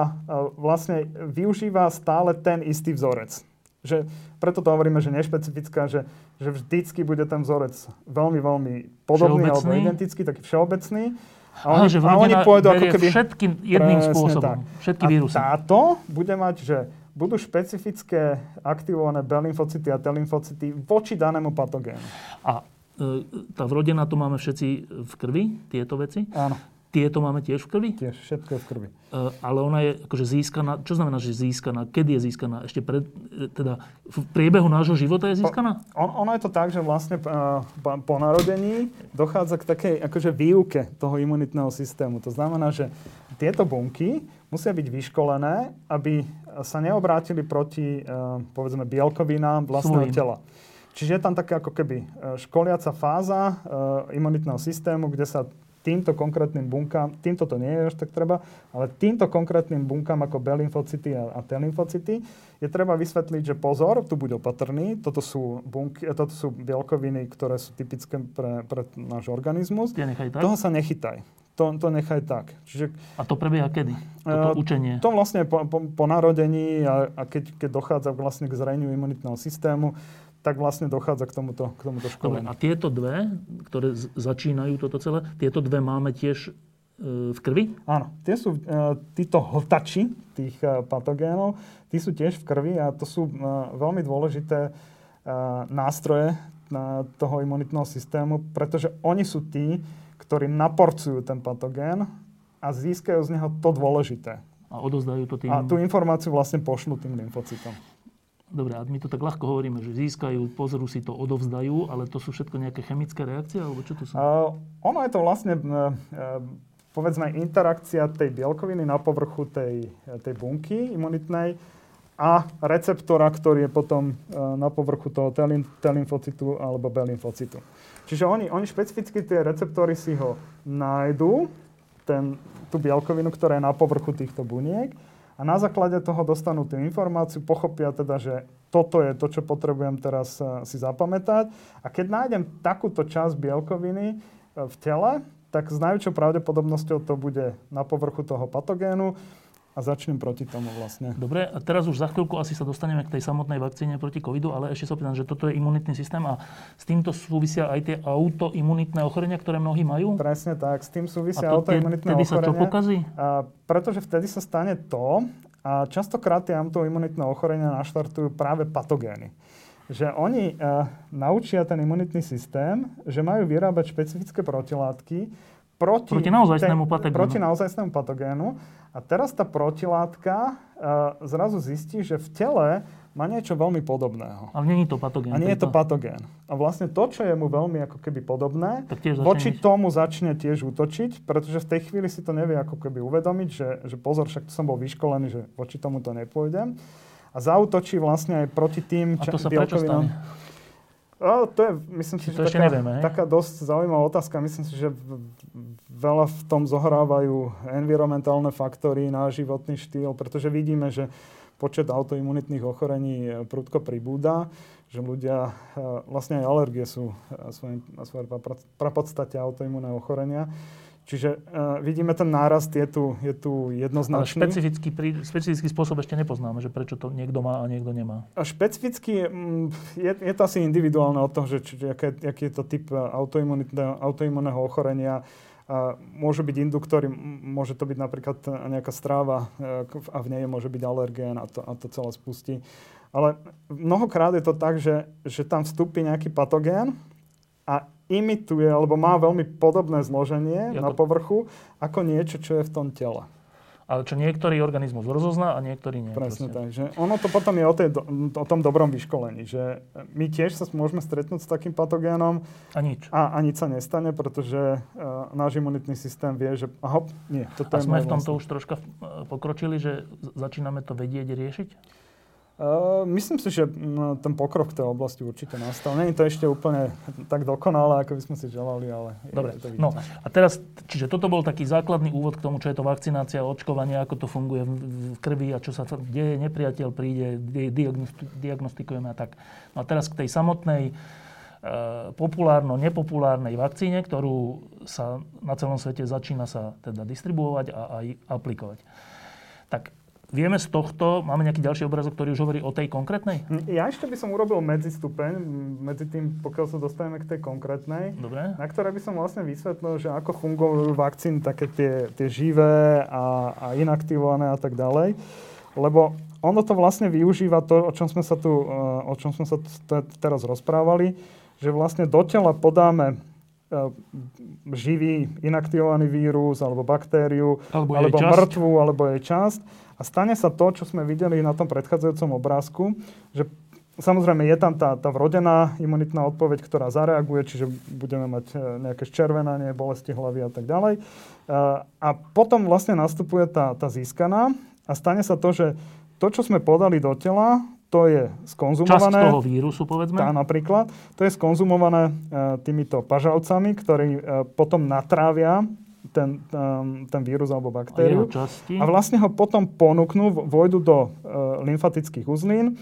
vlastne využíva stále ten istý vzorec. Že, preto to hovoríme, že nešpecifická, že, že vždycky bude ten vzorec veľmi, veľmi podobný alebo identický, taký všeobecný. A oni, Aha, že a oni pôjdu ako keby... všetkým jedným spôsobom. Tak. Všetky a vírusy. táto bude mať, že budú špecifické aktivované B lymfocyty a T lymfocyty voči danému patogénu. A e, tá vrodená to máme všetci v krvi, tieto veci? Áno. Tieto máme tiež v krvi? Tiež, všetko je v krvi. Uh, ale ona je akože získaná, čo znamená, že získaná? Kedy je získaná? Ešte pred, teda v priebehu nášho života je získaná? On, ono je to tak, že vlastne uh, po narodení dochádza k takej akože výuke toho imunitného systému. To znamená, že tieto bunky musia byť vyškolené, aby sa neobrátili proti, uh, povedzme, bielkovinám vlastného Svojím. tela. Čiže je tam taká ako keby školiaca fáza uh, imunitného systému, kde sa týmto konkrétnym bunkám, týmto to nie je až tak treba, ale týmto konkrétnym bunkám ako B lymfocyty a, a T lymfocyty je treba vysvetliť, že pozor, tu buď opatrný, toto sú, bunky, toto sú bielkoviny, ktoré sú typické pre, pre náš organizmus. tak? Toho sa nechytaj. To, to nechaj tak. Čiže, a to prebieha kedy? Toto uh, učenie? To vlastne po, po, po narodení a, a keď, keď dochádza vlastne k zreniu imunitného systému, tak vlastne dochádza k tomuto, k tomuto školeniu. A tieto dve, ktoré začínajú toto celé, tieto dve máme tiež e, v krvi? Áno, tie sú, e, títo hltači tých e, patogénov, tí sú tiež v krvi a to sú veľmi dôležité nástroje toho imunitného systému, pretože oni sú tí, ktorí naporcujú ten patogén a získajú z neho to dôležité. A odozdajú to tým... A tú informáciu vlastne pošlú tým lymfocytom. Dobre, a my to tak ľahko hovoríme, že získajú, pozorú si to, odovzdajú, ale to sú všetko nejaké chemické reakcie, alebo čo to sú? Uh, ono je to vlastne, uh, povedzme, interakcia tej bielkoviny na povrchu tej, tej bunky imunitnej a receptora, ktorý je potom uh, na povrchu toho T-lymfocytu alebo B-lymfocytu. Čiže oni, oni špecificky tie receptory si ho nájdú, ten, tú bielkovinu, ktorá je na povrchu týchto buniek a na základe toho dostanú tú informáciu, pochopia teda, že toto je to, čo potrebujem teraz eh, si zapamätať. A keď nájdem takúto časť bielkoviny eh, v tele, tak s najväčšou pravdepodobnosťou to bude na povrchu toho patogénu a začnem proti tomu vlastne. Dobre, a teraz už za chvíľku asi sa dostaneme k tej samotnej vakcíne proti covidu, ale ešte sa opýtam, že toto je imunitný systém a s týmto súvisia aj tie autoimunitné ochorenia, ktoré mnohí majú? Presne tak, s tým súvisia a to autoimunitné vtedy ochorenia. sa čo pokazí? A, pretože vtedy sa stane to, a častokrát tie autoimunitné ochorenia naštartujú práve patogény že oni uh, naučia ten imunitný systém, že majú vyrábať špecifické protilátky, proti, proti naozajstnému patogénu. Proti naozajstnému patogénu. A teraz tá protilátka uh, zrazu zistí, že v tele má niečo veľmi podobného. Ale nie je to patogén. A nie je to patogén. A vlastne to, čo je mu veľmi ako keby podobné, voči tomu začne tiež útočiť, pretože v tej chvíli si to nevie ako keby uvedomiť, že, že pozor, však to som bol vyškolený, že voči tomu to nepôjdem. A zautočí vlastne aj proti tým... A to sa prečo stane? A to je, myslím si, to že taká, nevieme, taká dosť zaujímavá otázka. Myslím si, že veľa v tom zohrávajú environmentálne faktory na životný štýl, pretože vidíme, že počet autoimunitných ochorení prudko pribúda, že ľudia, vlastne aj alergie sú svojim, svojej prapodstate autoimunné ochorenia. Čiže uh, vidíme, ten nárast je tu, je tu jednoznačný. Ale špecifický, špecifický spôsob ešte nepoznáme, že prečo to niekto má a niekto nemá. A špecificky mm, je, je to asi individuálne od toho, že či, aký, aký je to typ autoimunného ochorenia. A môžu byť induktory, môže to byť napríklad nejaká stráva e, a v nej môže byť alergén a to, a to celé spustí. Ale mnohokrát je to tak, že, že tam vstúpi nejaký patogén imituje, alebo má veľmi podobné zloženie ja to... na povrchu, ako niečo, čo je v tom tele. Ale čo niektorý organizmus rozozná a niektorý nie. Presne tak. Že ono to potom je o, tej, o tom dobrom vyškolení. Že my tiež sa môžeme stretnúť s takým patogénom. A nič. A, a nič sa nestane, pretože uh, náš imunitný systém vie, že aha, nie, toto a je sme v tomto vlastný. už troška pokročili, že začíname to vedieť riešiť? Uh, myslím si, že no, ten pokrok v tej oblasti určite nastal. Není to ešte úplne tak dokonalé, ako by sme si želali, ale Dobre. Je to no a teraz, čiže toto bol taký základný úvod k tomu, čo je to vakcinácia, očkovanie, ako to funguje v krvi a čo sa deje, nepriateľ príde, diagnostikujeme a tak. No a teraz k tej samotnej uh, populárno-nepopulárnej vakcíne, ktorú sa na celom svete začína sa teda distribuovať a aj aplikovať. Tak Vieme z tohto, máme nejaký ďalší obrazok, ktorý už hovorí o tej konkrétnej? Ja ešte by som urobil medzistupeň, medzi tým, pokiaľ sa dostaneme k tej konkrétnej, Dobre. na ktorej by som vlastne vysvetlil, že ako fungujú vakcíny také tie, tie živé a, a inaktivované a tak ďalej. Lebo ono to vlastne využíva to, o čom sme sa tu, o čom sme sa teraz rozprávali, že vlastne do tela podáme e, živý inaktivovaný vírus alebo baktériu, alebo, alebo mŕtvu, alebo jej časť a stane sa to, čo sme videli na tom predchádzajúcom obrázku, že Samozrejme, je tam tá, tá vrodená imunitná odpoveď, ktorá zareaguje, čiže budeme mať e, nejaké ščervenanie, bolesti hlavy a tak ďalej. E, a potom vlastne nastupuje tá, tá získaná a stane sa to, že to, čo sme podali do tela, to je skonzumované. Časť toho vírusu, povedzme. Tá napríklad. To je skonzumované e, týmito pažalcami, ktorí potom natrávia ten, um, ten vírus alebo baktériu. A, a vlastne ho potom ponúknú, vojdu do uh, lymfatických uzlín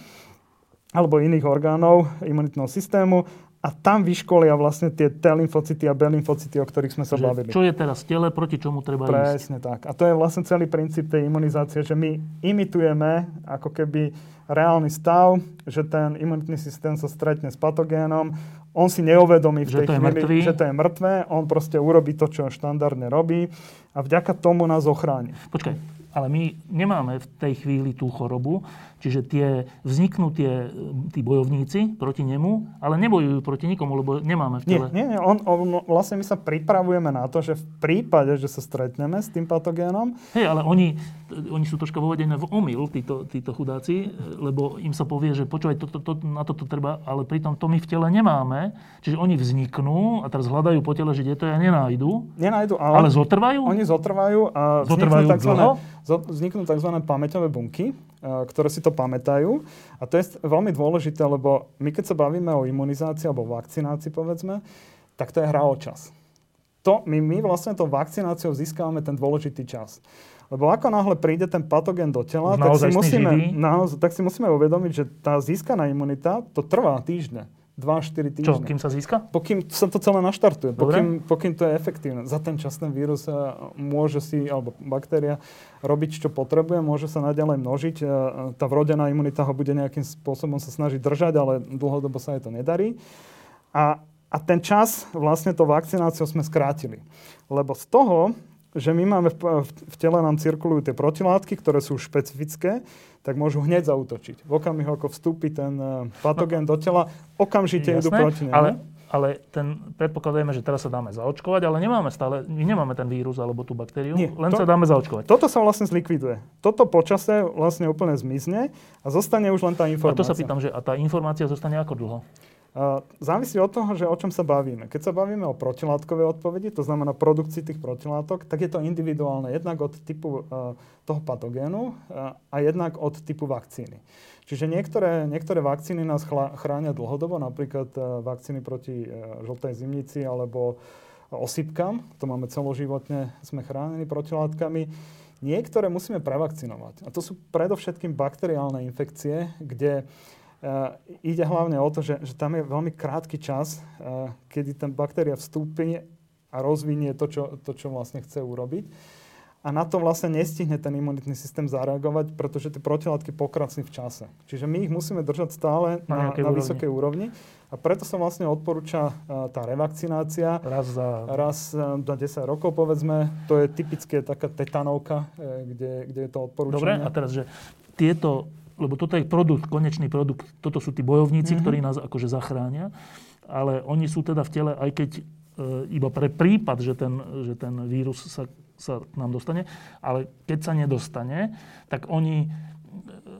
alebo iných orgánov imunitného systému a tam vyškolia vlastne tie T lymfocyty a B lymfocyty, o ktorých sme sa že bavili. Čo je teraz tele, proti čomu treba Presne ísť. tak. A to je vlastne celý princíp tej imunizácie, že my imitujeme ako keby reálny stav, že ten imunitný systém sa stretne s patogénom, on si neuvedomí v tej že chvíli, že to je mŕtve, on proste urobí to, čo štandardne robí a vďaka tomu nás ochráni. Počkaj, ale my nemáme v tej chvíli tú chorobu, Čiže tie, vzniknú tie, tí bojovníci proti nemu, ale nebojujú proti nikomu, lebo nemáme v tele. Nie, nie, on, on, vlastne my sa pripravujeme na to, že v prípade, že sa stretneme s tým patogénom... Hej, ale oni, oni sú troška vovedené v omyl, títo, títo chudáci, lebo im sa povie, že počúvaj, to, to, to, na toto treba, ale pritom to my v tele nemáme. Čiže oni vzniknú a teraz hľadajú po tele, že kde to ja nenájdu. Nenájdu, ale... Ale zotrvajú? Oni zotrvajú a zotrvajú vzniknú tzv. Vzniknú tzv. pamäťové bunky, ktoré si to pamätajú. A to je veľmi dôležité, lebo my keď sa bavíme o imunizácii alebo vakcinácii, povedzme, tak to je hra o čas. To, my, my vlastne tou vakcináciou získavame ten dôležitý čas. Lebo ako náhle príde ten patogén do tela, tak si, musíme, naozaj, tak si musíme uvedomiť, že tá získaná imunita, to trvá týždne. 2-4 týždne. Čo, kým sa získa? Pokým sa to celé naštartuje, pokým, pokým to je efektívne. Za ten čas ten vírus môže si, alebo baktéria, robiť, čo potrebuje, môže sa naďalej množiť. Tá vrodená imunita ho bude nejakým spôsobom sa snažiť držať, ale dlhodobo sa jej to nedarí. A, a ten čas vlastne to vakcináciou sme skrátili. Lebo z toho, že my máme v, v tele nám cirkulujú tie protilátky, ktoré sú špecifické, tak môžu hneď zautočiť. V okamihu, ako vstúpi ten uh, patogén no, do tela, okamžite idú proti nemu. Ale, ale ten, predpokladujeme, že teraz sa dáme zaočkovať, ale nemáme stále, my nemáme ten vírus alebo tú baktériu, Nie, len to, sa dáme zaočkovať. Toto sa vlastne zlikviduje. Toto počase vlastne úplne zmizne a zostane už len tá informácia. A to sa pýtam, že a tá informácia zostane ako dlho? Závisí od toho, že o čom sa bavíme. Keď sa bavíme o protilátkovej odpovedi, to znamená produkcii tých protilátok, tak je to individuálne jednak od typu toho patogénu a jednak od typu vakcíny. Čiže niektoré, niektoré vakcíny nás chránia dlhodobo, napríklad vakcíny proti žltej zimnici alebo osypkám, to máme celoživotne, sme chránení protilátkami. Niektoré musíme prevakcinovať. A to sú predovšetkým bakteriálne infekcie, kde Uh, ide hlavne o to, že, že tam je veľmi krátky čas, uh, kedy ten baktéria vstúpi a rozvinie to čo, to, čo vlastne chce urobiť. A na to vlastne nestihne ten imunitný systém zareagovať, pretože tie protilátky pokračujú v čase. Čiže my ich musíme držať stále na, na, na úrovni. vysokej úrovni. A preto sa vlastne odporúča uh, tá revakcinácia. Raz za... Raz za 10 rokov, povedzme. To je typické taká tetanovka, kde, kde je to odporúčanie. Dobre, a teraz, že tieto lebo toto je produkt, konečný produkt, toto sú tí bojovníci, mm-hmm. ktorí nás akože zachránia, ale oni sú teda v tele, aj keď e, iba pre prípad, že ten, že ten vírus sa, sa nám dostane, ale keď sa nedostane, tak oni, e,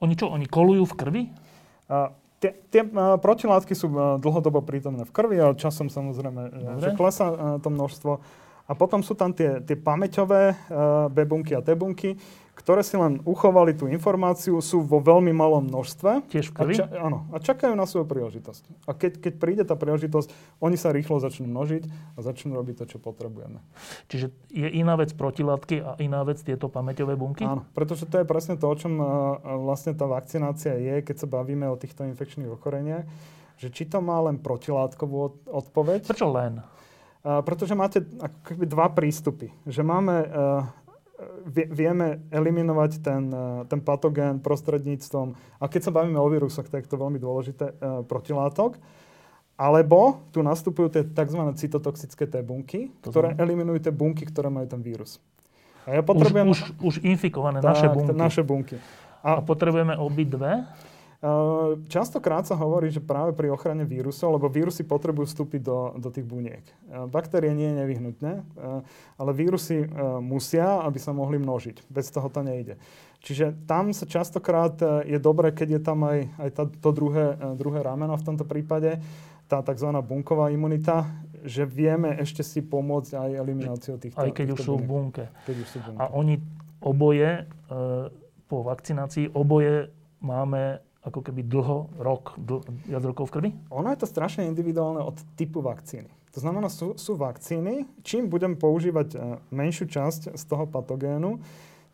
oni čo, oni kolujú v krvi? A, tie, tie a, protilátky sú a, dlhodobo prítomné v krvi, ale časom samozrejme, Dobre. že klesá to množstvo. A potom sú tam tie, tie pamäťové B bunky a T bunky, ktoré si len uchovali tú informáciu, sú vo veľmi malom množstve. Tiež v krvi? A, ča- áno, a čakajú na svoju príležitosť. A keď, keď príde tá príležitosť, oni sa rýchlo začnú množiť a začnú robiť to, čo potrebujeme. Čiže je iná vec protilátky a iná vec tieto pamäťové bunky? Áno, pretože to je presne to, o čom uh, vlastne tá vakcinácia je, keď sa bavíme o týchto infekčných ochoreniach, že či to má len protilátkovú odpoveď. Prečo len? Uh, pretože máte ako keby dva prístupy. Že máme uh, vieme eliminovať ten, e, ten patogén prostredníctvom, a keď sa bavíme o vírusoch, tak je to veľmi dôležité, e, protilátok. Alebo tu nastupujú tie tzv. cytotoxické T bunky, ktoré eliminujú tie bunky, ktoré majú ten vírus. A ja potrebujem... Už, už, už infikované tak, naše bunky. naše bunky. A, a potrebujeme obidve? Ehm, častokrát sa hovorí, že práve pri ochrane vírusov, lebo vírusy potrebujú vstúpiť do, do tých buniek. Ehm, baktérie nie je nevyhnutné, ehm, ale vírusy musia, aby sa mohli množiť. Bez toho to nejde. Čiže tam sa častokrát je dobré, keď je tam aj, aj tá, to druhé, druhé rameno v tomto prípade, tá tzv. bunková imunita, že vieme ešte si pomôcť aj elimináciou týchto Aj keď týchto už sú bunke. Keď už sú v bunke. A oni oboje, e, po vakcinácii, oboje máme ako keby dlho, rok, dl, viac rokov v krvi? Ono je to strašne individuálne od typu vakcíny. To znamená, sú, sú vakcíny, čím budem používať e, menšiu časť z toho patogénu,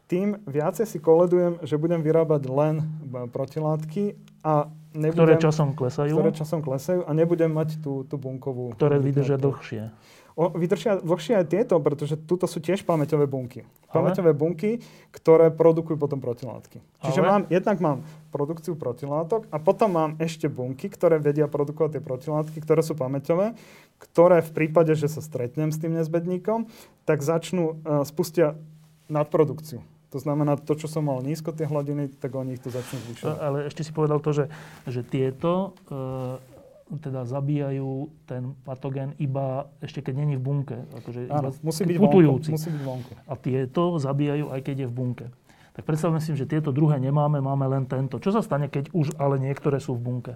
tým viacej si koledujem, že budem vyrábať len e, protilátky a nebudem, ktoré časom klesajú. Ktoré časom klesajú a nebudem mať tú, tú bunkovú... Ktoré vydržia dlhšie. O, vydržia dlhšie aj tieto, pretože tuto sú tiež pamäťové bunky. Pamäťové bunky, ktoré produkujú potom protilátky. Čiže Ale? mám, jednak mám produkciu protilátok a potom mám ešte bunky, ktoré vedia produkovať tie protilátky, ktoré sú pamäťové, ktoré v prípade, že sa stretnem s tým nezbedníkom, tak začnú, uh, spustia nadprodukciu. To znamená, to, čo som mal nízko tie hladiny, tak oni ich tu začnú zvyšovať. Ale ešte si povedal to, že, že tieto uh teda zabíjajú ten patogén iba ešte keď není v bunke. Akože Áno, iba musí byť putujúci. Vonku, musí byť vonku. A tieto zabíjajú aj keď je v bunke. Tak predstavme si, že tieto druhé nemáme, máme len tento. Čo sa stane, keď už ale niektoré sú v bunke?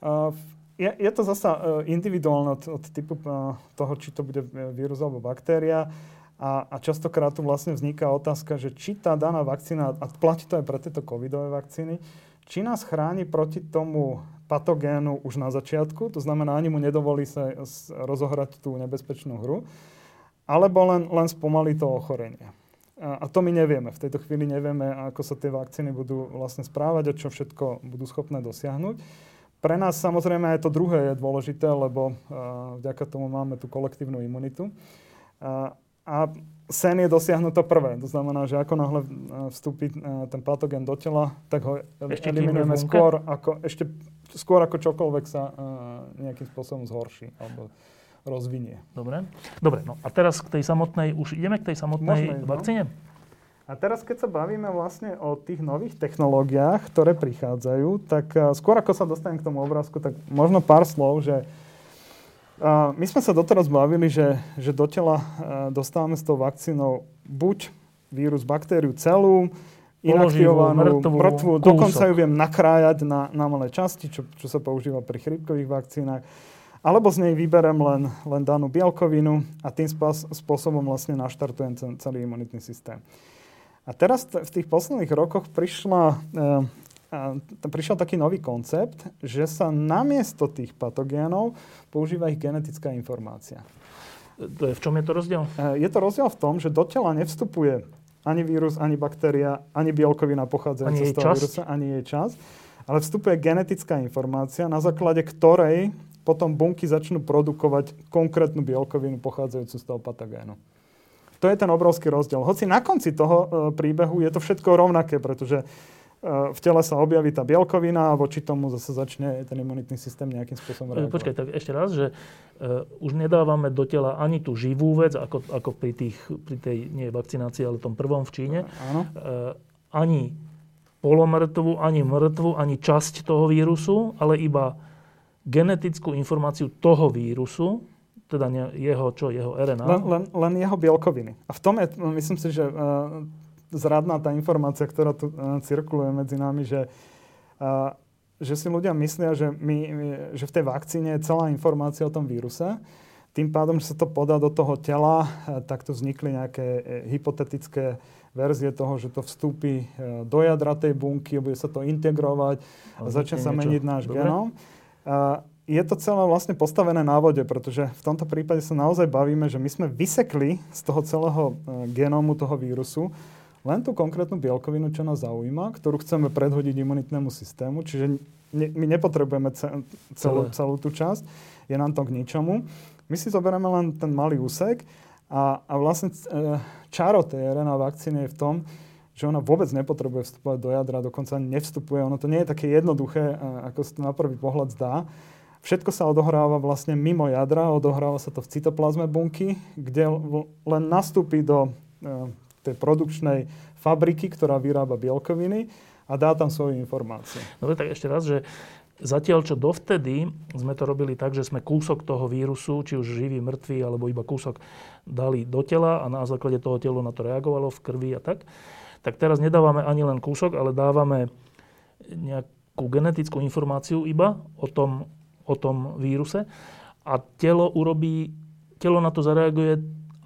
Uh, je, je to zasa individuálne od, od typu uh, toho, či to bude vírus alebo baktéria. A, a častokrát tu vlastne vzniká otázka, že či tá daná vakcína, a platí to aj pre tieto covidové vakcíny, či nás chráni proti tomu patogénu už na začiatku, to znamená, ani mu nedovolí sa rozohrať tú nebezpečnú hru, alebo len, len spomalí to ochorenie. A, a to my nevieme. V tejto chvíli nevieme, ako sa tie vakcíny budú vlastne správať a čo všetko budú schopné dosiahnuť. Pre nás samozrejme aj to druhé je dôležité, lebo uh, vďaka tomu máme tú kolektívnu imunitu. Uh, a sen je dosiahnuť to prvé. To znamená, že ako náhle e, vstúpi e, ten patogen do tela, tak ho ešte eliminujeme skôr ako, ešte skôr ako čokoľvek sa uh, nejakým spôsobom zhorší alebo rozvinie. Dobre. Dobre, no a teraz k tej samotnej, už ideme k tej samotnej Môžeme, vakcíne? No? A teraz, keď sa bavíme vlastne o tých nových technológiách, ktoré prichádzajú, tak skôr ako sa dostanem k tomu obrázku, tak možno pár slov, že Uh, my sme sa doteraz bavili, že, že do tela uh, dostávame s tou vakcínou buď vírus, baktériu celú, inaktivovanú, mŕtvu, mŕtvu dokonca ju viem nakrájať na, na malé časti, čo, čo sa používa pri chrípkových vakcínach. Alebo z nej vyberem len, len danú bielkovinu a tým spôsobom vlastne naštartujem celý imunitný systém. A teraz v tých posledných rokoch prišla, e, prišiel taký nový koncept, že sa namiesto tých patogénov používa ich genetická informácia. To je, v čom je to rozdiel? E, je to rozdiel v tom, že do tela nevstupuje ani vírus, ani baktéria, ani bielkovina pochádzajúca z toho vírusa, ani jej čas, ale vstupuje genetická informácia, na základe ktorej potom bunky začnú produkovať konkrétnu bielkovinu pochádzajúcu z toho patogénu. To je ten obrovský rozdiel. Hoci na konci toho e, príbehu je to všetko rovnaké, pretože e, v tele sa objaví tá bielkovina a voči tomu zase začne ten imunitný systém nejakým spôsobom reagovať. Počkaj, tak ešte raz, že uh, už nedávame do tela ani tú živú vec, ako, ako pri, tých, pri tej, nie vakcinácii, ale tom prvom v Číne. Áno. Uh, ani polomrtvú, ani mŕtvu, ani časť toho vírusu, ale iba genetickú informáciu toho vírusu, teda jeho, čo, jeho RNA? Len, len, len jeho bielkoviny. A v tom je, myslím si, že uh, zradná tá informácia, ktorá tu uh, cirkuluje medzi nami, že, uh, že si ľudia myslia, že, my, že v tej vakcíne je celá informácia o tom víruse. Tým pádom, že sa to podá do toho tela, uh, tak tu vznikli nejaké hypotetické verzie toho, že to vstúpi do jadra tej bunky, bude sa to integrovať a začne sa meniť náš Dobre. genom. Je to celé vlastne postavené na vode, pretože v tomto prípade sa naozaj bavíme, že my sme vysekli z toho celého genómu toho vírusu len tú konkrétnu bielkovinu, čo nás zaujíma, ktorú chceme predhodiť imunitnému systému, čiže ne, my nepotrebujeme celú, celú tú časť, je nám to k ničomu. My si zoberieme len ten malý úsek a, a vlastne e, čaro tej RNA vakcíny je v tom, že ona vôbec nepotrebuje vstupovať do jadra, dokonca nevstupuje. Ono to nie je také jednoduché, ako sa to na prvý pohľad zdá. Všetko sa odohráva vlastne mimo jadra, odohráva sa to v cytoplazme bunky, kde len nastúpi do e, tej produkčnej fabriky, ktorá vyrába bielkoviny a dá tam svoju informáciu. Dobre, tak ešte raz, že Zatiaľ, čo dovtedy sme to robili tak, že sme kúsok toho vírusu, či už živý, mŕtvý, alebo iba kúsok dali do tela a na základe toho telo na to reagovalo v krvi a tak, tak teraz nedávame ani len kúsok, ale dávame nejakú genetickú informáciu iba o tom, o tom víruse a telo urobí, telo na to zareaguje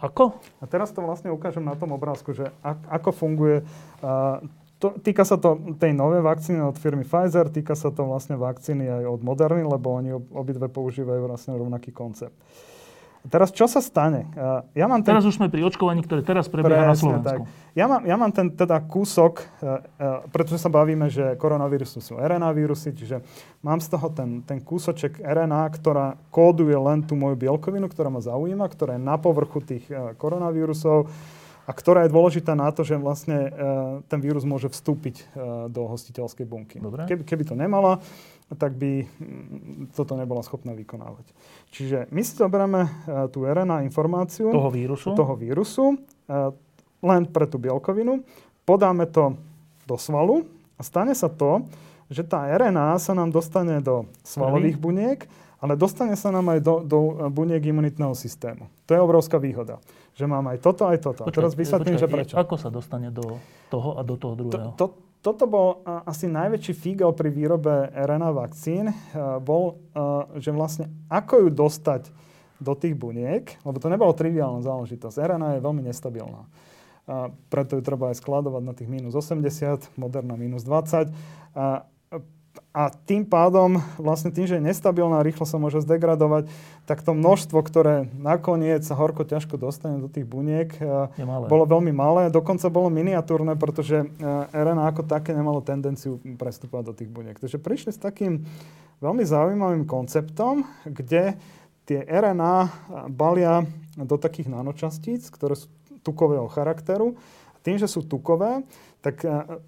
ako? A teraz to vlastne ukážem na tom obrázku, že ako funguje. To, týka sa to tej novej vakcíny od firmy Pfizer, týka sa to vlastne vakcíny aj od Moderny, lebo oni obidve používajú vlastne rovnaký koncept. Uh, Teraz čo sa stane? Ja mám ten... Teraz už sme pri očkovaní, ktoré teraz prebieha na Slovensku. Tak. Ja mám, ja mám ten teda kúsok, e, e, pretože sa bavíme, že koronavírusy sú RNA vírusy, čiže mám z toho ten, ten kúsoček RNA, ktorá kóduje len tú moju bielkovinu, ktorá ma zaujíma, ktorá je na povrchu tých e, koronavírusov a ktorá je dôležitá na to, že vlastne ten vírus môže vstúpiť do hostiteľskej bunky. Dobre. Keby, keby to nemala, tak by mm, toto nebola schopná vykonávať. Čiže my si zoberieme e, tú RNA informáciu toho vírusu, toho vírusu e, len pre tú bielkovinu, podáme to do svalu a stane sa to, že tá RNA sa nám dostane do svalových buniek, ale dostane sa nám aj do, do buniek imunitného systému. To je obrovská výhoda. Že mám aj toto, aj toto. Počkaj, a teraz vysvetlím, že prečo. Ako sa dostane do toho a do toho druhého? To, to, toto bol asi najväčší fígel pri výrobe RNA vakcín, bol, že vlastne ako ju dostať do tých buniek, lebo to nebolo triviálna záležitosť. RNA je veľmi nestabilná. Preto ju treba aj skladovať na tých minus 80, moderná minus 20. A tým pádom, vlastne tým, že je nestabilná, rýchlo sa môže zdegradovať, tak to množstvo, ktoré nakoniec sa horko ťažko dostane do tých buniek, malé. bolo veľmi malé. Dokonca bolo miniatúrne, pretože e, RNA ako také nemalo tendenciu prestúpať do tých buniek. Takže prišli s takým veľmi zaujímavým konceptom, kde tie RNA balia do takých nanočastíc, ktoré sú tukového charakteru. Tým, že sú tukové, tak e,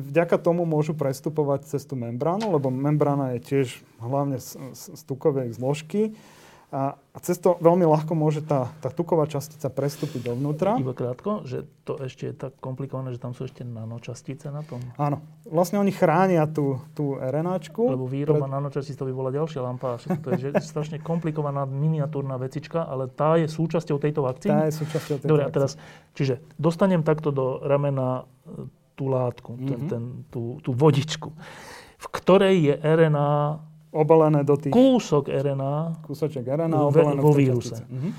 vďaka tomu môžu prestupovať cez tú membránu, lebo membrána je tiež hlavne z, z, z tukovej zložky. A, a cez to veľmi ľahko môže tá, tá tuková častica prestúpiť dovnútra. Iba krátko, že to ešte je tak komplikované, že tam sú ešte nanočastice na tom? Áno. Vlastne oni chránia tú, tú RNAčku. Lebo výroba pred... nanočastíc to by bola ďalšia lampa. To je že strašne komplikovaná miniatúrna vecička, ale tá je súčasťou tejto vakcíny? Tá je súčasťou tejto Dobre, a teraz, čiže dostanem takto do ramena tú látku, mm-hmm. ten, ten, tú, tú vodičku, v ktorej je RNA obalené do tých... Kúsok RNA. Kúsoček RNA obalené vo víruse. Mm-hmm.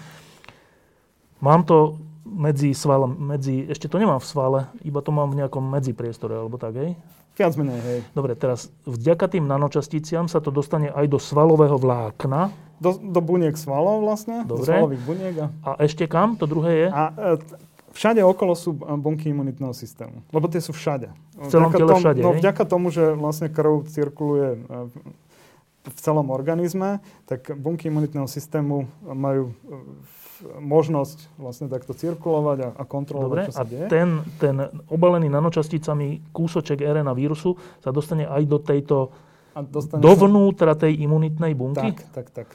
Mám to medzi svalom, medzi, ešte to nemám v svale, iba to mám v nejakom medzipriestore, alebo tak, hej? Viac menej, hej. Dobre, teraz vďaka tým nanočasticiam sa to dostane aj do svalového vlákna. Do, do buniek svalov vlastne, Dobre. do svalových buniek. A... a ešte kam? To druhé je? A, e, Všade okolo sú bunky imunitného systému. Lebo tie sú všade. V celom tele všade, No vďaka tomu, že vlastne krv cirkuluje e, v celom organizme, tak bunky imunitného systému majú e, možnosť vlastne takto cirkulovať a, a kontrolovať, Dobre, čo sa a deje. Ten, ten obalený nanočasticami kúsoček RNA vírusu sa dostane aj do tejto, a dovnútra tej imunitnej bunky? Tak, tak, tak.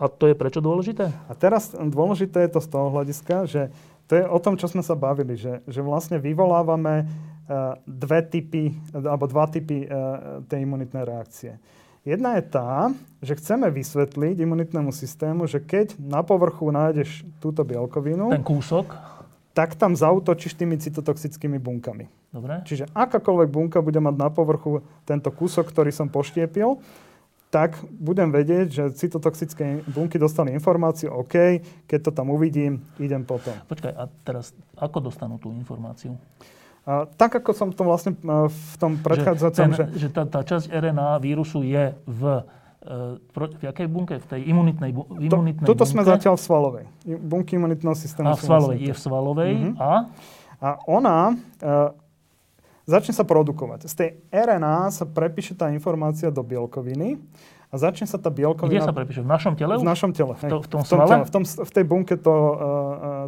A to je prečo dôležité? A teraz dôležité je to z toho hľadiska, že to je o tom, čo sme sa bavili, že, že vlastne vyvolávame uh, dve typy, alebo dva typy uh, tej imunitnej reakcie. Jedna je tá, že chceme vysvetliť imunitnému systému, že keď na povrchu nájdeš túto bielkovinu... Ten kúsok? Tak tam zautočíš tými cytotoxickými bunkami. Dobre. Čiže akákoľvek bunka bude mať na povrchu tento kúsok, ktorý som poštiepil, tak budem vedieť, že cytotoxické bunky dostali informáciu, OK, keď to tam uvidím, idem potom. Počkaj, a teraz ako dostanú tú informáciu? A tak ako som to vlastne e, v tom predchádzajúcom... Že, že... že tá, tá časť RNA vírusu je v, e, v jakej bunke? V tej imunitnej, bu, imunitnej to, Tuto bunke? sme zatiaľ v svalovej. Bunky imunitného systému. A v svalovej. Je v svalovej. Mm-hmm. A? A ona e, začne sa produkovať. Z tej RNA sa prepíše tá informácia do bielkoviny a začne sa tá bielkovina... Kde sa prepíše? V našom tele? V našom tele. V, to, v tom? V, tom tele, v, tom, v tej bunke, to, uh,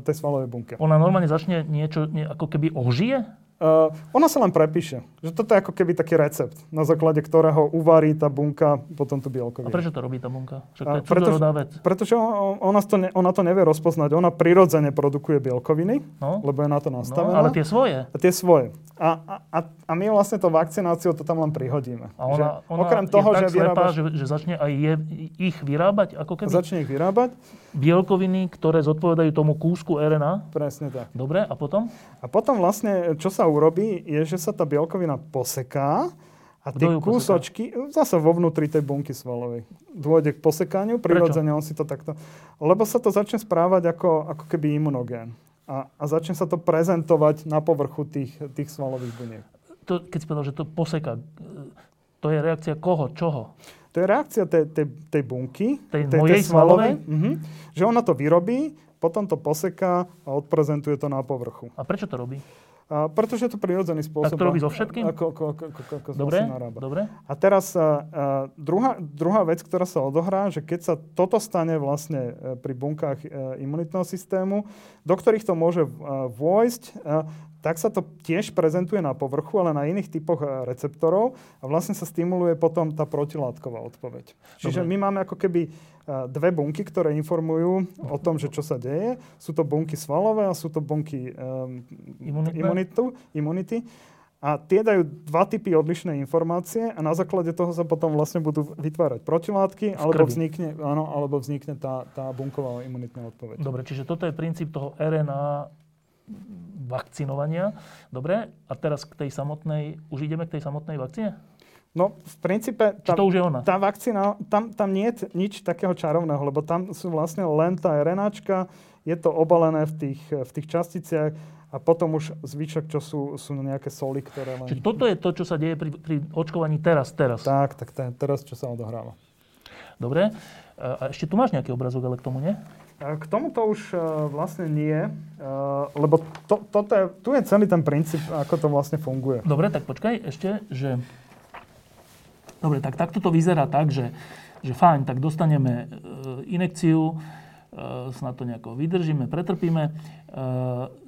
tej svalovej bunke. Ona normálne začne niečo, nie, ako keby ožije? Uh, ona sa len prepíše. Že toto je ako keby taký recept, na základe ktorého uvarí tá bunka potom tú bielkovinu. A prečo to robí tá bunka? Však to je pretože, vec. Pretože ona to, ne, ona to nevie rozpoznať. Ona prirodzene produkuje bielkoviny, no. lebo je na to no, nastavená. No, ale tie svoje. A tie svoje. A, a, a my vlastne to vakcináciou to tam len prihodíme. A ona, že ona okrem toho, je že tak vyrábaš... že, že začne aj je, ich vyrábať? Ako keby? Začne ich vyrábať. Bielkoviny, ktoré zodpovedajú tomu kúsku RNA? Presne tak. Dobre, a potom? A potom vlastne, čo sa urobí, je, že sa tá bielkovina poseká a tie kúsočky, poseká? zase vo vnútri tej bunky svalovej, dôjde k posekaniu, prirodzene on si to takto... Lebo sa to začne správať ako, ako keby imunogén. A, a začne sa to prezentovať na povrchu tých, tých svalových buniek. To, keď si povedal, že to poseká, to je reakcia koho, čoho? To je reakcia tej, tej, tej bunky, tej, tej tej svalovej, uh-huh, že ona to vyrobí, potom to poseká a odprezentuje to na povrchu. A prečo to robí? A, pretože je to prirodzený spôsob. Tak to robí so všetkým? Ako, ako, ako, ako, ako dobre, narába. dobre. A teraz a, a, druhá, druhá vec, ktorá sa odohrá, že keď sa toto stane vlastne e, pri bunkách e, imunitného systému, do ktorých to môže vojsť, tak sa to tiež prezentuje na povrchu, ale na iných typoch e, receptorov a vlastne sa stimuluje potom tá protilátková odpoveď. Čiže Dobre. my máme ako keby e, dve bunky, ktoré informujú o tom, že čo sa deje. Sú to bunky svalové a sú to bunky um, imunitu, imunity. A tie dajú dva typy odlišnej informácie a na základe toho sa potom vlastne budú vytvárať protilátky, alebo vznikne, áno, alebo vznikne tá, tá bunková imunitná odpoveď. Dobre, čiže toto je princíp toho RNA vakcinovania. Dobre, a teraz k tej samotnej, už ideme k tej samotnej vakcíne? No, v princípe, tá, to už je ona? tá vakcína, tam, tam nie je nič takého čarovného, lebo tam sú vlastne len tá RNAčka, je to obalené v tých, v tých časticiach a potom už zvyšok, čo sú, sú nejaké soly, ktoré len... Čiže toto je to, čo sa deje pri, pri očkovaní teraz, teraz. Tak, tak teraz, čo sa odohráva. Dobre. A ešte tu máš nejaký obrazok ale k tomu, nie? K tomuto už uh, vlastne nie, uh, lebo to, toto je, tu je celý ten princíp, ako to vlastne funguje. Dobre, tak počkaj ešte, že... Dobre, tak takto to vyzerá tak, že, že fajn, tak dostaneme inekciu, snad to nejako vydržíme, pretrpíme,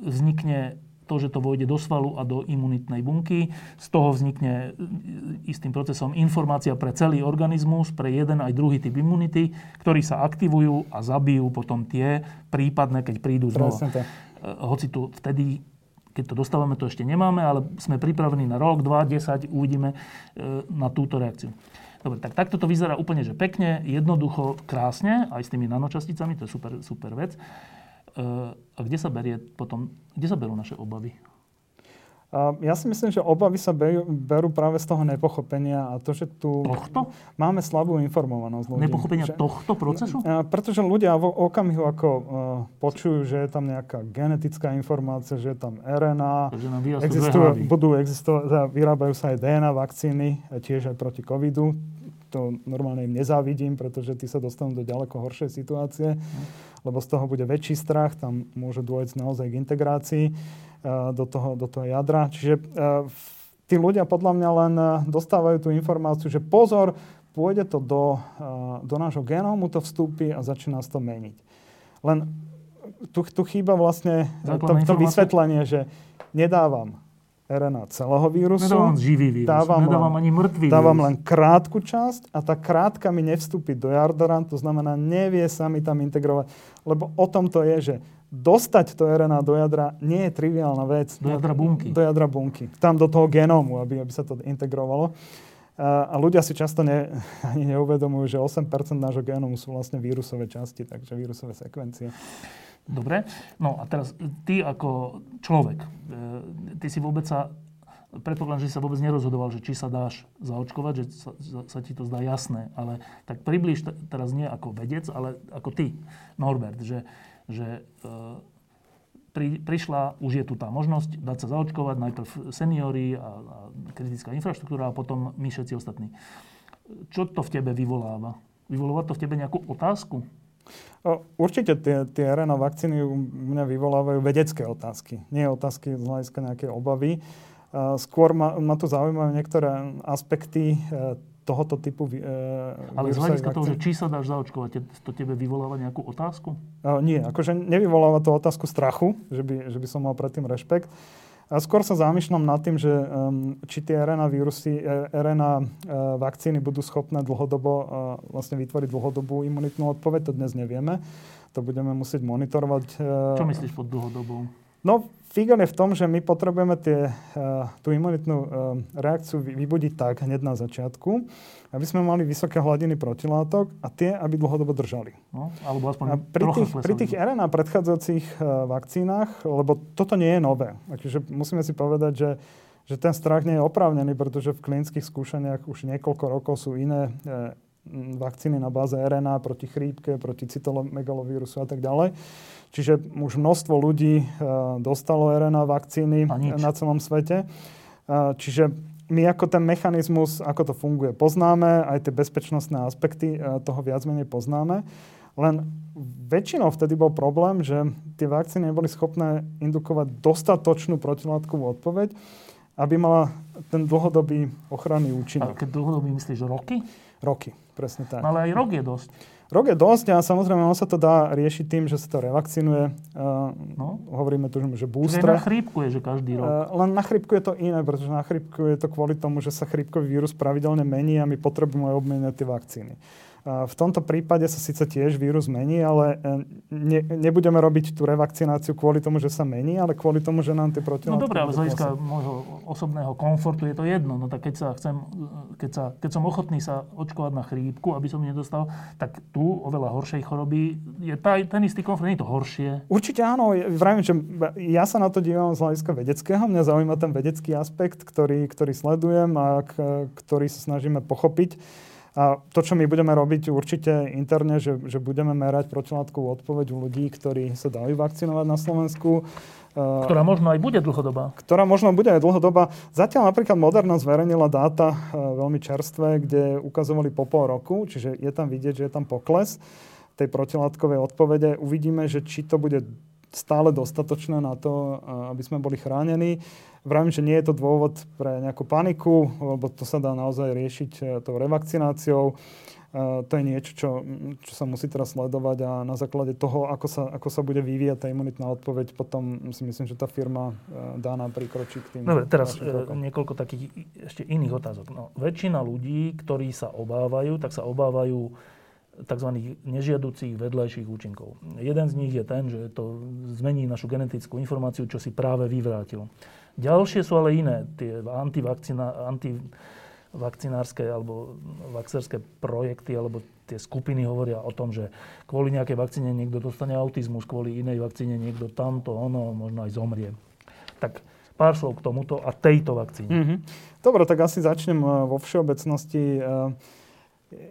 vznikne to, že to vojde do svalu a do imunitnej bunky. Z toho vznikne e, istým procesom informácia pre celý organizmus, pre jeden aj druhý typ imunity, ktorí sa aktivujú a zabijú potom tie prípadné, keď prídu znova. E, hoci tu vtedy keď to dostávame, to ešte nemáme, ale sme pripravení na rok, dva, desať, uvidíme e, na túto reakciu. Dobre, tak takto to vyzerá úplne, že pekne, jednoducho, krásne, aj s tými nanočasticami, to je super, super vec. A kde sa berie potom, kde sa berú naše obavy? Ja si myslím, že obavy sa berú práve z toho nepochopenia a to, že tu tohto? máme slabú informovanosť ľudí. Nepochopenia že, tohto procesu? Pretože ľudia v okamihu, ako uh, počujú, že je tam nejaká genetická informácia, že je tam RNA, existujú, budú existovať, vyrábajú sa aj DNA vakcíny, tiež aj proti covidu. To normálne im nezávidím, pretože tí sa dostanú do ďaleko horšej situácie, lebo z toho bude väčší strach, tam môže dôjsť naozaj k integrácii do toho, do toho jadra. Čiže tí ľudia podľa mňa len dostávajú tú informáciu, že pozor, pôjde to do, do nášho genómu, to vstúpi a začína sa to meniť. Len tu, tu chýba vlastne to, to vysvetlenie, že nedávam RNA celého vírusu. Nedávam živý vírus, dávam nedávam len, ani mŕtvý Dávam vírus. len krátku časť a tá krátka mi nevstúpi do jadra, to znamená, nevie sa mi tam integrovať. Lebo o tom to je, že dostať to RNA do jadra nie je triviálna vec. Do jadra bunky. Do jadra bunky. Tam do toho genómu, aby, aby sa to integrovalo. A ľudia si často ne, ani neuvedomujú, že 8% nášho genómu sú vlastne vírusové časti, takže vírusové sekvencie. Dobre. No a teraz ty ako človek, e, ty si vôbec sa, predpokladám, že si sa vôbec nerozhodoval, že či sa dáš zaočkovať, že sa, sa ti to zdá jasné, ale tak približ teraz nie ako vedec, ale ako ty, Norbert, že že e, pri, prišla, už je tu tá možnosť dať sa zaočkovať, najprv seniory a, a kritická infraštruktúra a potom my všetci ostatní. Čo to v tebe vyvoláva? Vyvoláva to v tebe nejakú otázku? Určite tie, tie RNA vakcíny u mňa vyvolávajú vedecké otázky. Nie otázky z hľadiska nejakej obavy. Skôr ma, ma tu zaujímajú niektoré aspekty e, tohoto typu e, Ale z hľadiska toho, že či sa dáš zaočkovať, to tebe vyvoláva nejakú otázku? Uh, nie, akože nevyvoláva to otázku strachu, že by, že by som mal predtým rešpekt. A skôr sa zamýšľam nad tým, že um, či tie RNA vírusy, e, RNA uh, vakcíny budú schopné dlhodobo uh, vlastne vytvoriť dlhodobú imunitnú odpoveď, to dnes nevieme. To budeme musieť monitorovať. Uh, Čo myslíš pod dlhodobou? No, Fígel je v tom, že my potrebujeme tie, uh, tú imunitnú uh, reakciu vybudiť tak hneď na začiatku, aby sme mali vysoké hladiny protilátok a tie, aby dlhodobo držali. No, alebo aspoň a pri, tých, pri tých RNA predchádzajúcich uh, vakcínach, lebo toto nie je nové, takže musíme si povedať, že, že ten strach nie je oprávnený, pretože v klinických skúšaniach už niekoľko rokov sú iné vakcíny na báze RNA proti chrípke, proti cytomegalovírusu a tak ďalej. Čiže už množstvo ľudí e, dostalo RNA vakcíny na celom svete. E, čiže my ako ten mechanizmus, ako to funguje, poznáme, aj tie bezpečnostné aspekty e, toho viac menej poznáme. Len väčšinou vtedy bol problém, že tie vakcíny neboli schopné indukovať dostatočnú protilátkovú odpoveď, aby mala ten dlhodobý ochranný účinok. A keď dlhodobý myslíš roky? Roky, presne tak. No ale aj rok je dosť. Rok je dosť a samozrejme on sa to dá riešiť tým, že sa to revakcinuje. Uh, no. Hovoríme tu, že booster. Čiže na chrípku je, že každý rok. Uh, len na chrípku je to iné, pretože na chrípku je to kvôli tomu, že sa chrípkový vírus pravidelne mení a my potrebujeme obmeniť tie vakcíny. V tomto prípade sa síce tiež vírus mení, ale e, ne, nebudeme robiť tú revakcináciu kvôli tomu, že sa mení, ale kvôli tomu, že nám tie protilátky... No dobré, ale z hľadiska môjho osobného komfortu je to jedno. No tak keď, sa chcem, keď, sa, keď som ochotný sa očkovať na chrípku, aby som nedostal, tak tu oveľa horšej choroby je tá, ten istý komfort, nie je to horšie. Určite áno. Vravím, že ja sa na to dívam z hľadiska vedeckého. Mňa zaujíma ten vedecký aspekt, ktorý, ktorý sledujem a k, ktorý sa snažíme pochopiť. A to, čo my budeme robiť určite interne, že, že budeme merať protilátkovú odpoveď u ľudí, ktorí sa dajú vakcinovať na Slovensku. Ktorá možno aj bude dlhodobá. Ktorá možno bude aj dlhodobá. Zatiaľ napríklad Moderna zverejnila dáta veľmi čerstvé, kde ukazovali po pol roku, čiže je tam vidieť, že je tam pokles tej protilátkovej odpovede. Uvidíme, že či to bude stále dostatočné na to, aby sme boli chránení. Vravím, že nie je to dôvod pre nejakú paniku, lebo to sa dá naozaj riešiť e, tou revakcináciou. Uh, to je niečo, čo, čo sa musí teraz sledovať a na základe toho, ako sa, ako sa bude vyvíjať tá imunitná odpoveď, potom si myslím, že tá firma uh, dá nám prikročiť k tým. Dobre, teraz niekoľko takých ešte iných otázok. No, väčšina ľudí, ktorí sa obávajú, tak sa obávajú tzv. nežiaducich vedľajších účinkov. Jeden z nich je ten, že to zmení našu genetickú informáciu, čo si práve vyvrátil. Ďalšie sú ale iné, tie antivakcinárske alebo vaxerské projekty, alebo tie skupiny hovoria o tom, že kvôli nejakej vakcíne niekto dostane autizmus, kvôli inej vakcíne niekto tamto, ono, možno aj zomrie. Tak Pár slov k tomuto a tejto vakcíne. Mm-hmm. Dobre, tak asi začnem eh, vo všeobecnosti. Eh,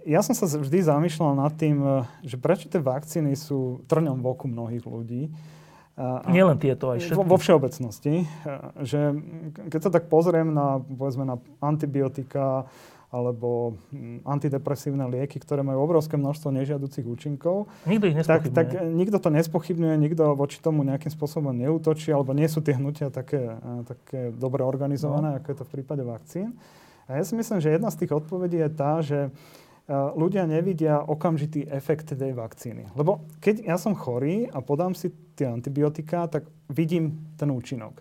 ja som sa vždy zamýšľal nad tým, eh, že prečo tie vakcíny sú trňom v oku mnohých ľudí. Nielen tieto, aj všetky. Vo, vo všeobecnosti. Že keď sa tak pozriem na, povedzme, na antibiotika, alebo mm, antidepresívne lieky, ktoré majú obrovské množstvo nežiaducich účinkov. Nikto ich tak, tak nikto to nespochybňuje, nikto voči tomu nejakým spôsobom neútočí, alebo nie sú tie hnutia také, také dobre organizované, no. ako je to v prípade vakcín. A ja si myslím, že jedna z tých odpovedí je tá, že ľudia nevidia okamžitý efekt tej vakcíny. Lebo keď ja som chorý a podám si tie antibiotika, tak vidím ten účinok.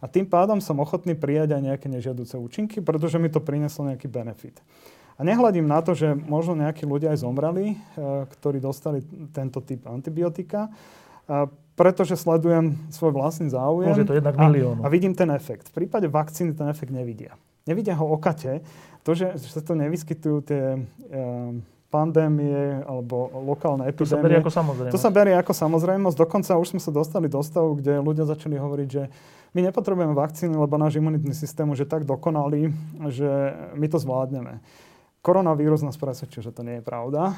A tým pádom som ochotný prijať aj nejaké nežiaduce účinky, pretože mi to prineslo nejaký benefit. A nehľadím na to, že možno nejakí ľudia aj zomreli, e, ktorí dostali tento typ antibiotika, pretože sledujem svoj vlastný záujem Môže to jednak a, a vidím ten efekt. V prípade vakcíny ten efekt nevidia. Nevidia ho okate. To, že, že sa to nevyskytujú tie e, pandémie alebo lokálne epidémie. To sa berie ako samozrejmosť. To sa berie ako samozrejmosť. Dokonca už sme sa dostali do stavu, kde ľudia začali hovoriť, že my nepotrebujeme vakcíny, lebo náš imunitný systém už je tak dokonalý, že my to zvládneme. Koronavírus nás presvedčil, že to nie je pravda,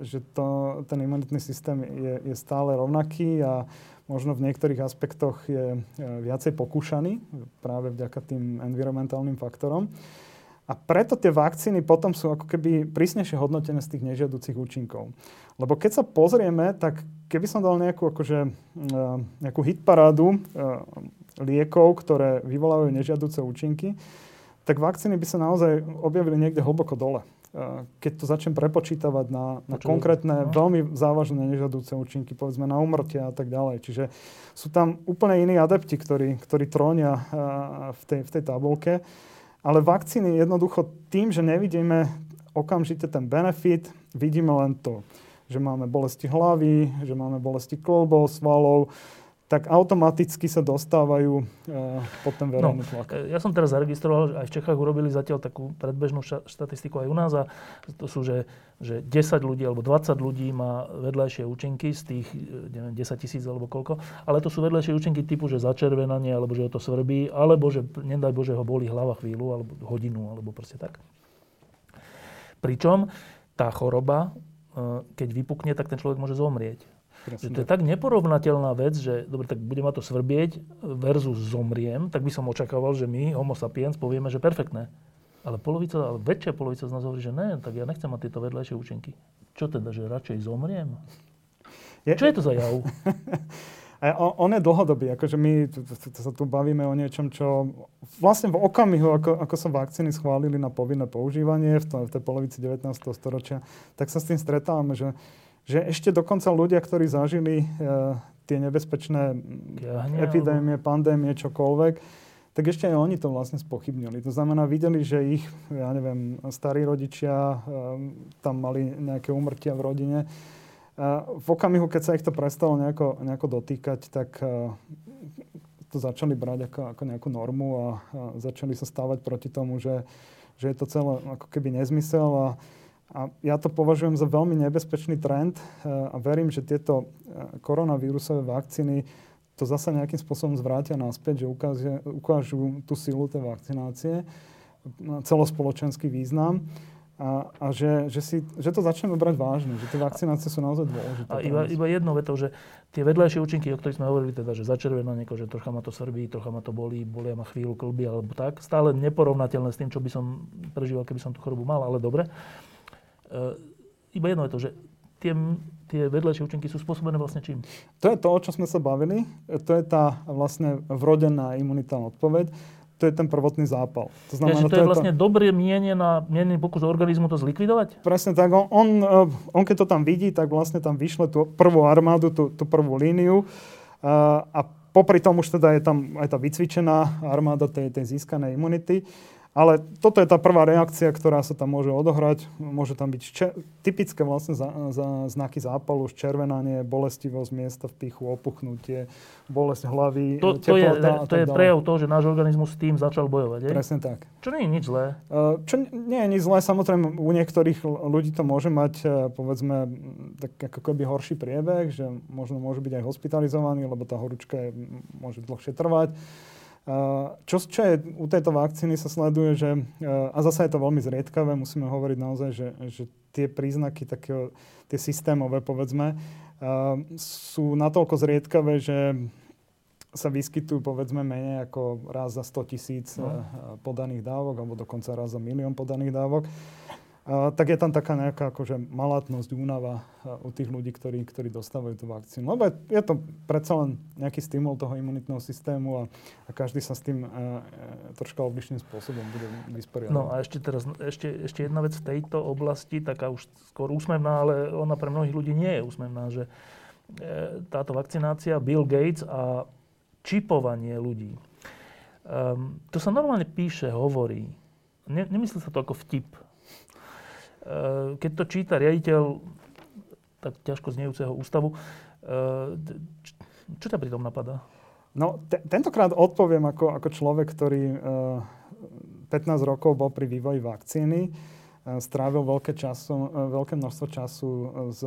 že to, ten imunitný systém je, je stále rovnaký a možno v niektorých aspektoch je viacej pokúšaný práve vďaka tým environmentálnym faktorom. A preto tie vakcíny potom sú ako keby prísnejšie hodnotené z tých nežiaducich účinkov. Lebo keď sa pozrieme, tak keby som dal nejakú, akože, nejakú hitparádu liekov, ktoré vyvolávajú nežiaduce účinky, tak vakcíny by sa naozaj objavili niekde hlboko dole. Keď to začnem prepočítavať na, na konkrétne, no. veľmi závažné nežiaduce účinky, povedzme na umrtia a tak ďalej. Čiže sú tam úplne iní adepti, ktorí, ktorí trónia v tej, v tej tabulke. Ale vakcíny jednoducho tým, že nevidíme okamžite ten benefit, vidíme len to, že máme bolesti hlavy, že máme bolesti klbov, svalov, tak automaticky sa dostávajú uh, pod ten verejný no, tlak. Ja som teraz zaregistroval, že aj v Čechách urobili zatiaľ takú predbežnú štatistiku aj u nás a to sú, že, že 10 ľudí alebo 20 ľudí má vedľajšie účinky z tých, e, neviem, 10 tisíc alebo koľko, ale to sú vedľajšie účinky typu, že začervenanie, alebo že ho to svrbí, alebo že, nedaj Bože, ho boli hlava chvíľu, alebo hodinu, alebo proste tak. Pričom tá choroba, e, keď vypukne, tak ten človek môže zomrieť. Že to je tak neporovnateľná vec, že dobre, tak bude ma to svrbieť versus zomriem, tak by som očakával, že my, homo sapiens, povieme, že perfektné. Ale polovica, ale väčšia polovica z nás hovorí, že ne, tak ja nechcem mať tieto vedľajšie účinky. Čo teda, že radšej zomriem? Je... Čo je to za jav? A on je dlhodobý, akože my sa tu bavíme o niečom, čo vlastne v okamihu, ako, ako sa vakcíny schválili na povinné používanie v, to, v tej polovici 19. storočia, tak sa s tým stretávame, že že ešte dokonca ľudia, ktorí zažili uh, tie nebezpečné Kiahne, epidémie, alebo... pandémie, čokoľvek, tak ešte aj oni to vlastne spochybnili. To znamená, videli, že ich, ja neviem, starí rodičia um, tam mali nejaké umrtia v rodine. Uh, v okamihu, keď sa ich to prestalo nejako, nejako dotýkať, tak to začali brať ako, ako nejakú normu a, a začali sa stávať proti tomu, že, že je to celé ako keby nezmysel a a ja to považujem za veľmi nebezpečný trend eh, a verím, že tieto eh, koronavírusové vakcíny to zase nejakým spôsobom zvrátia naspäť, že ukáže, ukážu tú silu tej vakcinácie, celospoločenský význam a, a že, že, si, že to začneme brať vážne, že tie vakcinácie sú naozaj dôležité. A iba, iba jedno veto, že tie vedľajšie účinky, o ktorých sme hovorili, teda, že začervená nieko, že trocha ma to svrbí, trocha ma to bolí, bolia ma chvíľu klby alebo tak, stále neporovnateľné s tým, čo by som prežíval, keby som tú chorobu mal, ale dobre. Uh, iba jedno je to, že tie, tie vedľajšie účinky sú spôsobené vlastne čím? To je to, o čo sme sa bavili. To je tá vlastne vrodená imunitná odpoveď. To je ten prvotný zápal. To, znamená, ja, to, to je vlastne to... dobre mienená, mienený pokus organizmu to zlikvidovať? Presne tak. On, on, eh, on keď to tam vidí, tak vlastne tam vyšle tú prvú armádu, tú, tú prvú líniu a, a popri tom už teda je tam aj tá vycvičená armáda tej, tej získanej imunity. Ale toto je tá prvá reakcia, ktorá sa tam môže odohrať. Môže tam byť čer- typické vlastne za, za znaky zápalu, červenanie, bolestivosť miesta v pichu, opuchnutie, bolesť hlavy, to, to je, to je prejav toho, že náš organizmus s tým začal bojovať. Je? Presne tak. Čo nie je nič zlé. Uh, čo nie je nič zlé, samozrejme u niektorých ľudí to môže mať, uh, povedzme, tak ako keby horší priebeh, že možno môže byť aj hospitalizovaný, lebo tá horúčka je, môže dlhšie trvať. Čo, čo je u tejto vakcíny sa sleduje, že, a zase je to veľmi zriedkavé, musíme hovoriť naozaj, že, že tie príznaky takého, tie systémové, povedzme, sú natoľko zriedkavé, že sa vyskytujú povedzme menej ako raz za 100 tisíc no. podaných dávok, alebo dokonca raz za milión podaných dávok tak je tam taká nejaká akože malátnosť, únava u tých ľudí, ktorí, ktorí dostávajú tú vakcínu. Lebo je to predsa len nejaký stimul toho imunitného systému a, a každý sa s tým uh, troška odlišným spôsobom bude vysporiadať. No a ešte teraz, ešte, ešte jedna vec v tejto oblasti, taká už skôr úsmevná, ale ona pre mnohých ľudí nie je úsmevná, že e, táto vakcinácia, Bill Gates a čipovanie ľudí. Um, to sa normálne píše, hovorí. Ne, nemyslí sa to ako vtip keď to číta riaditeľ tak ťažko znejúceho ústavu, eh, čo ťa pri tom napadá? No, te, tentokrát odpoviem ako, ako človek, ktorý 15 eh, rokov bol pri vývoji vakcíny, strávil veľké, času, veľké množstvo času s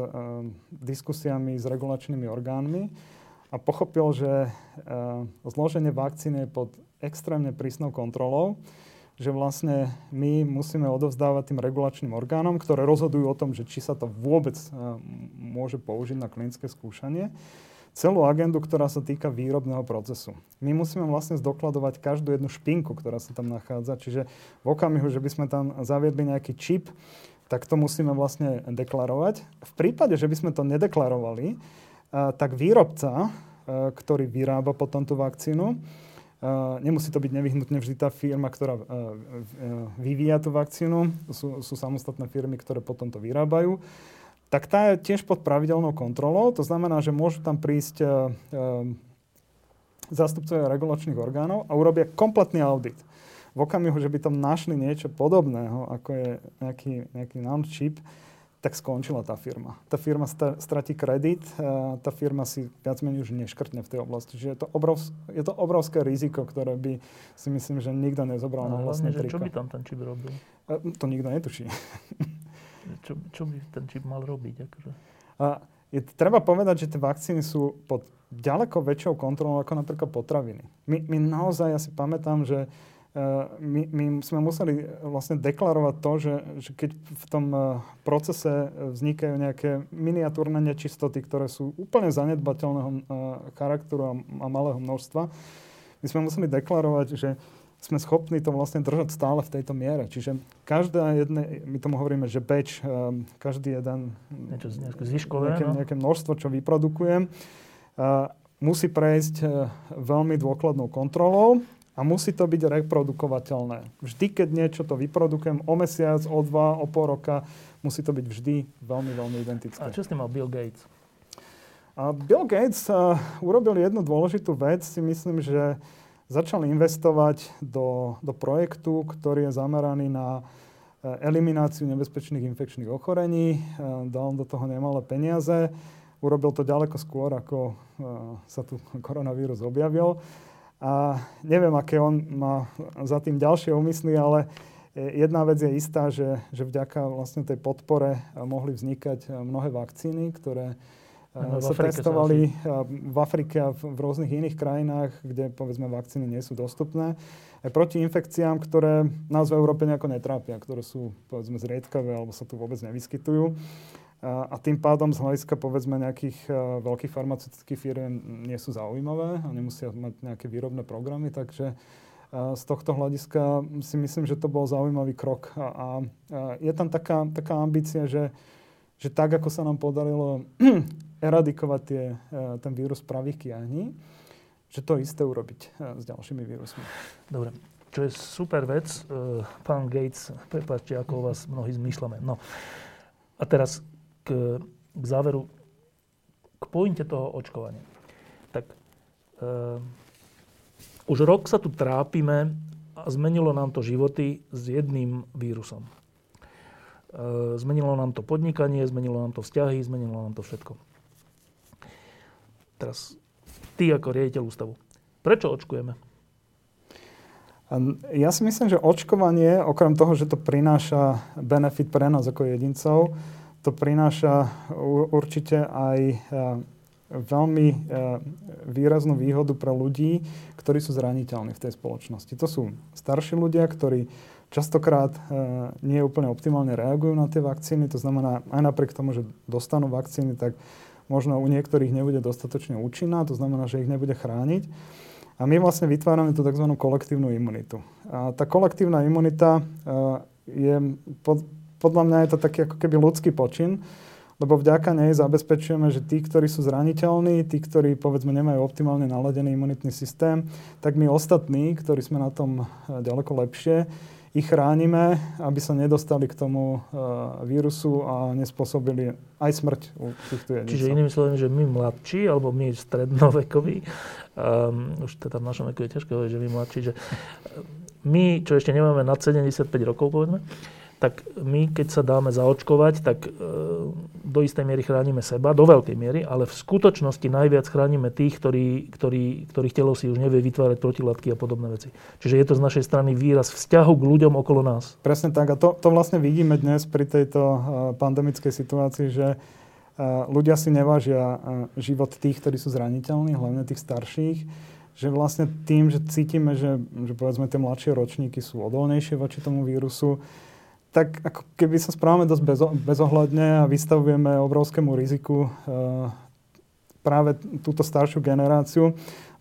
diskusiami s regulačnými orgánmi a pochopil, že zloženie vakcíny je pod extrémne prísnou kontrolou že vlastne my musíme odovzdávať tým regulačným orgánom, ktoré rozhodujú o tom, že či sa to vôbec e, môže použiť na klinické skúšanie, celú agendu, ktorá sa týka výrobného procesu. My musíme vlastne zdokladovať každú jednu špinku, ktorá sa tam nachádza. Čiže v okamihu, že by sme tam zaviedli nejaký čip, tak to musíme vlastne deklarovať. V prípade, že by sme to nedeklarovali, e, tak výrobca, e, ktorý vyrába potom tú vakcínu, nemusí to byť nevyhnutne vždy tá firma, ktorá uh, uh, vyvíja tú vakcínu. Sú, sú samostatné firmy, ktoré potom to vyrábajú. Tak tá je tiež pod pravidelnou kontrolou. To znamená, že môžu tam prísť zástupcovia regulačných orgánov a urobia kompletný audit. V okamihu, že by tam našli niečo podobného, ako je nejaký, nejaký nanočip, tak skončila tá firma. Tá firma stratí kredit, tá firma si viac menej už neškrtne v tej oblasti. Čiže je to, obrovs- je to obrovské riziko, ktoré by si myslím, že nikto nezobral no, na vlastné hlavne, Čo by tam ten čip robil? To nikto netuší. čo, čo by ten čip mal robiť? Akože? A je, treba povedať, že tie vakcíny sú pod ďaleko väčšou kontrolou ako napríklad potraviny. My, my naozaj, ja si pamätám, že Eh, my, my sme museli vlastne deklarovať to, že, že keď v tom eh, procese vznikajú nejaké miniatúrne nečistoty, ktoré sú úplne zanedbateľného eh, charakteru a, a malého množstva, my sme museli deklarovať, že sme schopní to vlastne držať stále v tejto miere. Čiže každá jedné, my tomu hovoríme, že batch, každý jeden... Niečo zvyškové, nejaké, no? nejaké množstvo, čo vyprodukujem, musí prejsť veľmi dôkladnou kontrolou a musí to byť reprodukovateľné. Vždy, keď niečo to vyprodukujem o mesiac, o dva, o pol roka, musí to byť vždy veľmi, veľmi identické. A čo s tým mal Bill Gates? A Bill Gates uh, urobil jednu dôležitú vec. Si myslím, že začal investovať do, do projektu, ktorý je zameraný na uh, elimináciu nebezpečných infekčných ochorení. Uh, dal do toho nemalé peniaze. Urobil to ďaleko skôr, ako sa tu koronavírus objavil. A neviem, aké on má za tým ďalšie úmysly, ale jedna vec je istá, že, že vďaka vlastne tej podpore mohli vznikať mnohé vakcíny, ktoré no, sa testovali sa v Afrike a v, v rôznych iných krajinách, kde povedzme vakcíny nie sú dostupné. Aj proti infekciám, ktoré nás v Európe nejako netrápia, ktoré sú povedzme zriedkavé alebo sa tu vôbec nevyskytujú. A tým pádom z hľadiska povedzme nejakých uh, veľkých farmaceutických firiem nie sú zaujímavé a nemusia mať nejaké výrobné programy, takže uh, z tohto hľadiska si myslím, že to bol zaujímavý krok. A, a, a je tam taká, taká ambícia, že, že tak, ako sa nám podarilo eradikovať tie, ten vírus pravých kiahní, že to isté urobiť s ďalšími vírusmi. Dobre. Čo je super vec, pán Gates, prepáčte, ako vás mnohí zmýšľame. No. A teraz k, k záveru, k pointe toho očkovania. Tak uh, už rok sa tu trápime a zmenilo nám to životy s jedným vírusom. Uh, zmenilo nám to podnikanie, zmenilo nám to vzťahy, zmenilo nám to všetko. Teraz ty ako riaditeľ ústavu. Prečo očkujeme? Ja si myslím, že očkovanie, okrem toho, že to prináša benefit pre nás ako jedincov, to prináša určite aj veľmi e, výraznú výhodu pre ľudí, ktorí sú zraniteľní v tej spoločnosti. To sú starší ľudia, ktorí častokrát e, nie úplne optimálne reagujú na tie vakcíny. To znamená, aj napriek tomu, že dostanú vakcíny, tak možno u niektorých nebude dostatočne účinná, to znamená, že ich nebude chrániť. A my vlastne vytvárame tú tzv. kolektívnu imunitu. A tá kolektívna imunita je, pod, podľa mňa je to taký ako keby ľudský počin, lebo vďaka nej zabezpečujeme, že tí, ktorí sú zraniteľní, tí, ktorí povedzme nemajú optimálne naladený imunitný systém, tak my ostatní, ktorí sme na tom e, ďaleko lepšie, ich chránime, aby sa nedostali k tomu uh, vírusu a nespôsobili aj smrť u týchto jedíncov. Čiže inými slovami, že my mladší, alebo my strednovekoví, um, už teda v našom veku je ťažké hovoriť, že my mladší, že my, čo ešte nemáme nad 75 rokov, povedzme, tak my, keď sa dáme zaočkovať, tak e, do istej miery chránime seba, do veľkej miery, ale v skutočnosti najviac chránime tých, ktorí, ktorí, ktorých telo si už nevie vytvárať protilátky a podobné veci. Čiže je to z našej strany výraz vzťahu k ľuďom okolo nás. Presne tak. A to, to vlastne vidíme dnes pri tejto e, pandemickej situácii, že e, ľudia si nevážia život tých, ktorí sú zraniteľní, hlavne tých starších že vlastne tým, že cítime, že, že povedzme tie mladšie ročníky sú odolnejšie voči tomu vírusu, tak ako keby sa správame dosť bezo, bezohľadne a vystavujeme obrovskému riziku e, práve túto staršiu generáciu.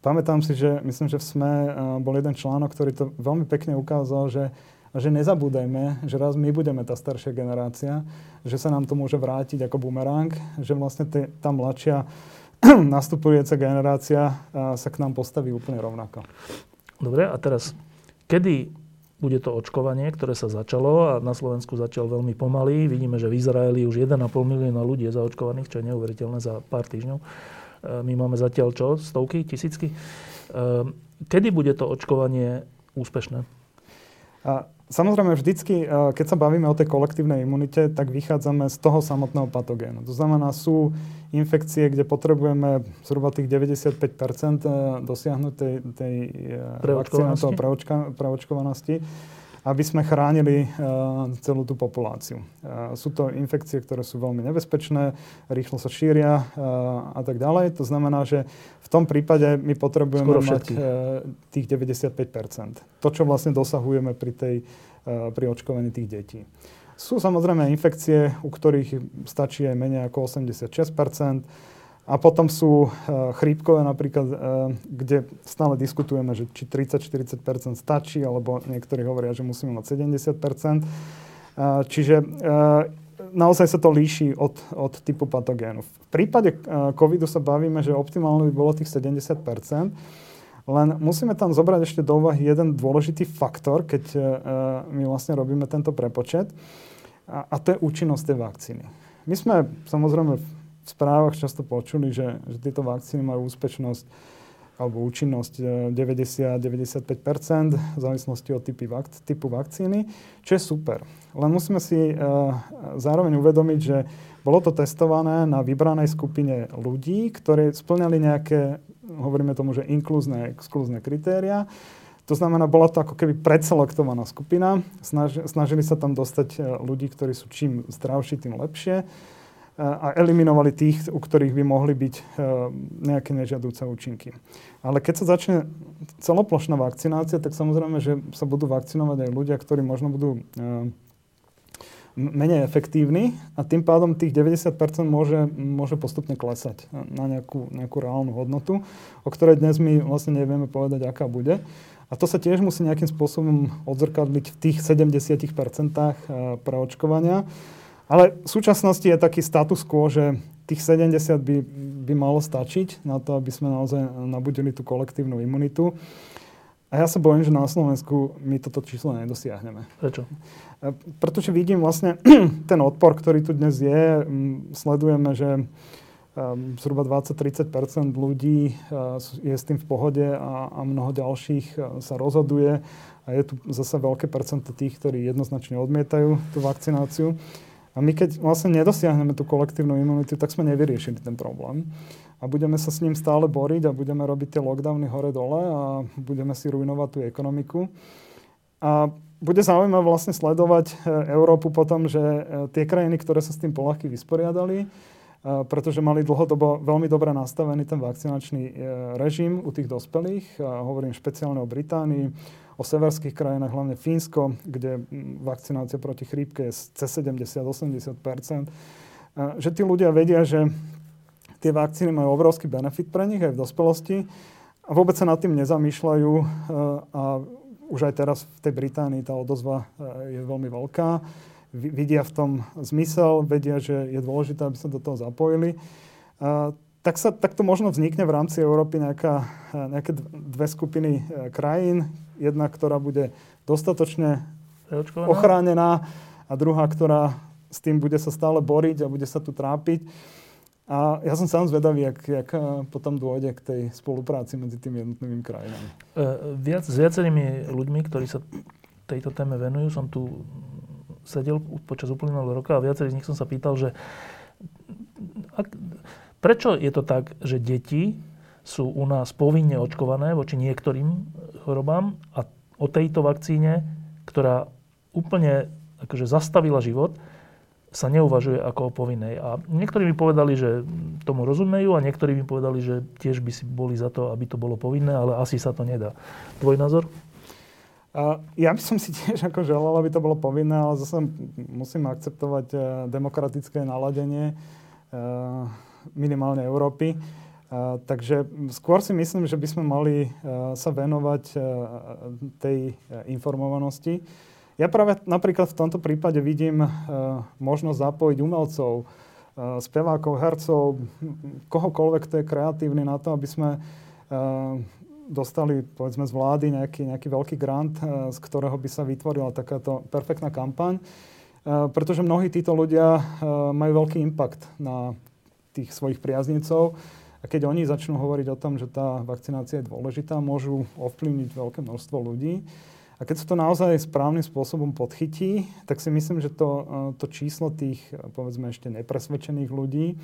Pamätám si, že myslím, že v SME e, bol jeden článok, ktorý to veľmi pekne ukázal, že, že nezabúdajme, že raz my budeme tá staršia generácia, že sa nám to môže vrátiť ako bumerang, že vlastne te, tá mladšia nastupujúca generácia e, sa k nám postaví úplne rovnako. Dobre, a teraz, kedy bude to očkovanie, ktoré sa začalo a na Slovensku začalo veľmi pomaly. Vidíme, že v Izraeli už 1,5 milióna ľudí je zaočkovaných, čo je neuveriteľné za pár týždňov. E, my máme zatiaľ čo? Stovky, tisícky? E, kedy bude to očkovanie úspešné? A Samozrejme, vždycky, e, keď sa bavíme o tej kolektívnej imunite, tak vychádzame z toho samotného patogénu. To znamená, sú infekcie, kde potrebujeme zhruba tých 95 dosiahnuť tej, tej preočkovanosti. preočkovanosti aby sme chránili uh, celú tú populáciu. Uh, sú to infekcie, ktoré sú veľmi nebezpečné, rýchlo sa šíria uh, a tak ďalej. To znamená, že v tom prípade my potrebujeme mať tých 95% To, čo vlastne dosahujeme pri, tej, pri očkovaní tých detí. Sú samozrejme infekcie, u ktorých stačí aj menej ako 86 a potom sú uh, chrípkové napríklad, uh, kde stále diskutujeme, že či 30-40% stačí, alebo niektorí hovoria, že musíme mať 70%. Uh, čiže naozaj sa to líši od, od typu patogénu. V prípade covidu sa bavíme, že optimálne by bolo tých 70%, len musíme tam zobrať ešte do úvahy jeden dôležitý faktor, keď my vlastne robíme tento prepočet, a, a to je účinnosť tej vakcíny. My sme samozrejme správach často počuli, že, že tieto vakcíny majú úspešnosť alebo účinnosť 90-95% e, v závislosti od typy vak- typu vakcíny, čo je super. Len musíme si uh, zároveň uvedomiť, že bolo to testované na vybranej skupine ľudí, ktorí splňali nejaké, hovoríme tomu, že inkluzné, exkluzné kritéria. To znamená, bola to ako keby predselektovaná skupina. Snaž, snažili sa tam dostať e, ľudí, ktorí sú čím zdravší, tým lepšie a eliminovali tých, u ktorých by mohli byť e, nejaké nežiadúce účinky. Ale keď sa začne celoplošná vakcinácia, tak samozrejme, že sa budú vakcinovať aj ľudia, ktorí možno budú e, menej efektívni a tým pádom tých 90% môže, môže postupne klesať na nejakú, nejakú reálnu hodnotu, o ktorej dnes my vlastne nevieme povedať, aká bude. A to sa tiež musí nejakým spôsobom odzrkadliť v tých 70% e, preočkovania. Ale v súčasnosti je taký status quo, že tých 70 by, by malo stačiť na to, aby sme naozaj nabudili tú kolektívnu imunitu. A ja sa bojím, že na Slovensku my toto číslo nedosiahneme. Prečo? E, pretože vidím vlastne ten odpor, ktorý tu dnes je. Sledujeme, že e, zhruba 20-30 ľudí e, je s tým v pohode a, a mnoho ďalších sa rozhoduje. A je tu zase veľké percento tých, ktorí jednoznačne odmietajú tú vakcináciu. A my keď vlastne nedosiahneme tú kolektívnu imunitu, tak sme nevyriešili ten problém. A budeme sa s ním stále boriť a budeme robiť tie lockdowny hore-dole a budeme si ruinovať tú ekonomiku. A bude zaujímavé vlastne sledovať e, Európu potom, že e, tie krajiny, ktoré sa s tým polahky vysporiadali, pretože mali dlhodobo veľmi dobre nastavený ten vakcinačný režim u tých dospelých. Hovorím špeciálne o Británii, o severských krajinách, hlavne Fínsko, kde vakcinácia proti chrípke je cez 70-80% Že tí ľudia vedia, že tie vakcíny majú obrovský benefit pre nich aj v dospelosti a vôbec sa nad tým nezamýšľajú a už aj teraz v tej Británii tá odozva je veľmi veľká vidia v tom zmysel, vedia, že je dôležité, aby sa do toho zapojili. Tak, sa, tak to možno vznikne v rámci Európy nejaká, nejaké dve skupiny e, krajín. Jedna, ktorá bude dostatočne Preočkovaná. ochránená a druhá, ktorá s tým bude sa stále boriť a bude sa tu trápiť. A ja som sám zvedavý, jak, jak e, potom dôjde k tej spolupráci medzi tými jednotlivými krajinami. E, viac, s viacerými ľuďmi, ktorí sa tejto téme venujú, som tu sedel počas uplynulého roka a viacerých z nich som sa pýtal, že ak, prečo je to tak, že deti sú u nás povinne očkované voči niektorým chorobám a o tejto vakcíne, ktorá úplne akože zastavila život, sa neuvažuje ako o povinnej. A niektorí mi povedali, že tomu rozumejú a niektorí mi povedali, že tiež by si boli za to, aby to bolo povinné, ale asi sa to nedá. Tvoj názor? Ja by som si tiež ako želal, aby to bolo povinné, ale zase musím akceptovať e, demokratické naladenie e, minimálne Európy. E, takže skôr si myslím, že by sme mali sa venovať tej informovanosti. Ja práve napríklad v tomto prípade vidím možnosť zapojiť umelcov, spevákov, hercov, kohokoľvek, kto je kreatívny na to, aby sme dostali povedzme z vlády nejaký, nejaký veľký grant, eh, z ktorého by sa vytvorila takáto perfektná kampaň. Eh, pretože mnohí títo ľudia eh, majú veľký impact na tých svojich priaznicov. A keď oni začnú hovoriť o tom, že tá vakcinácia je dôležitá, môžu ovplyvniť veľké množstvo ľudí. A keď sa to naozaj správnym spôsobom podchytí, tak si myslím, že to, to číslo tých, povedzme ešte nepresvedčených ľudí,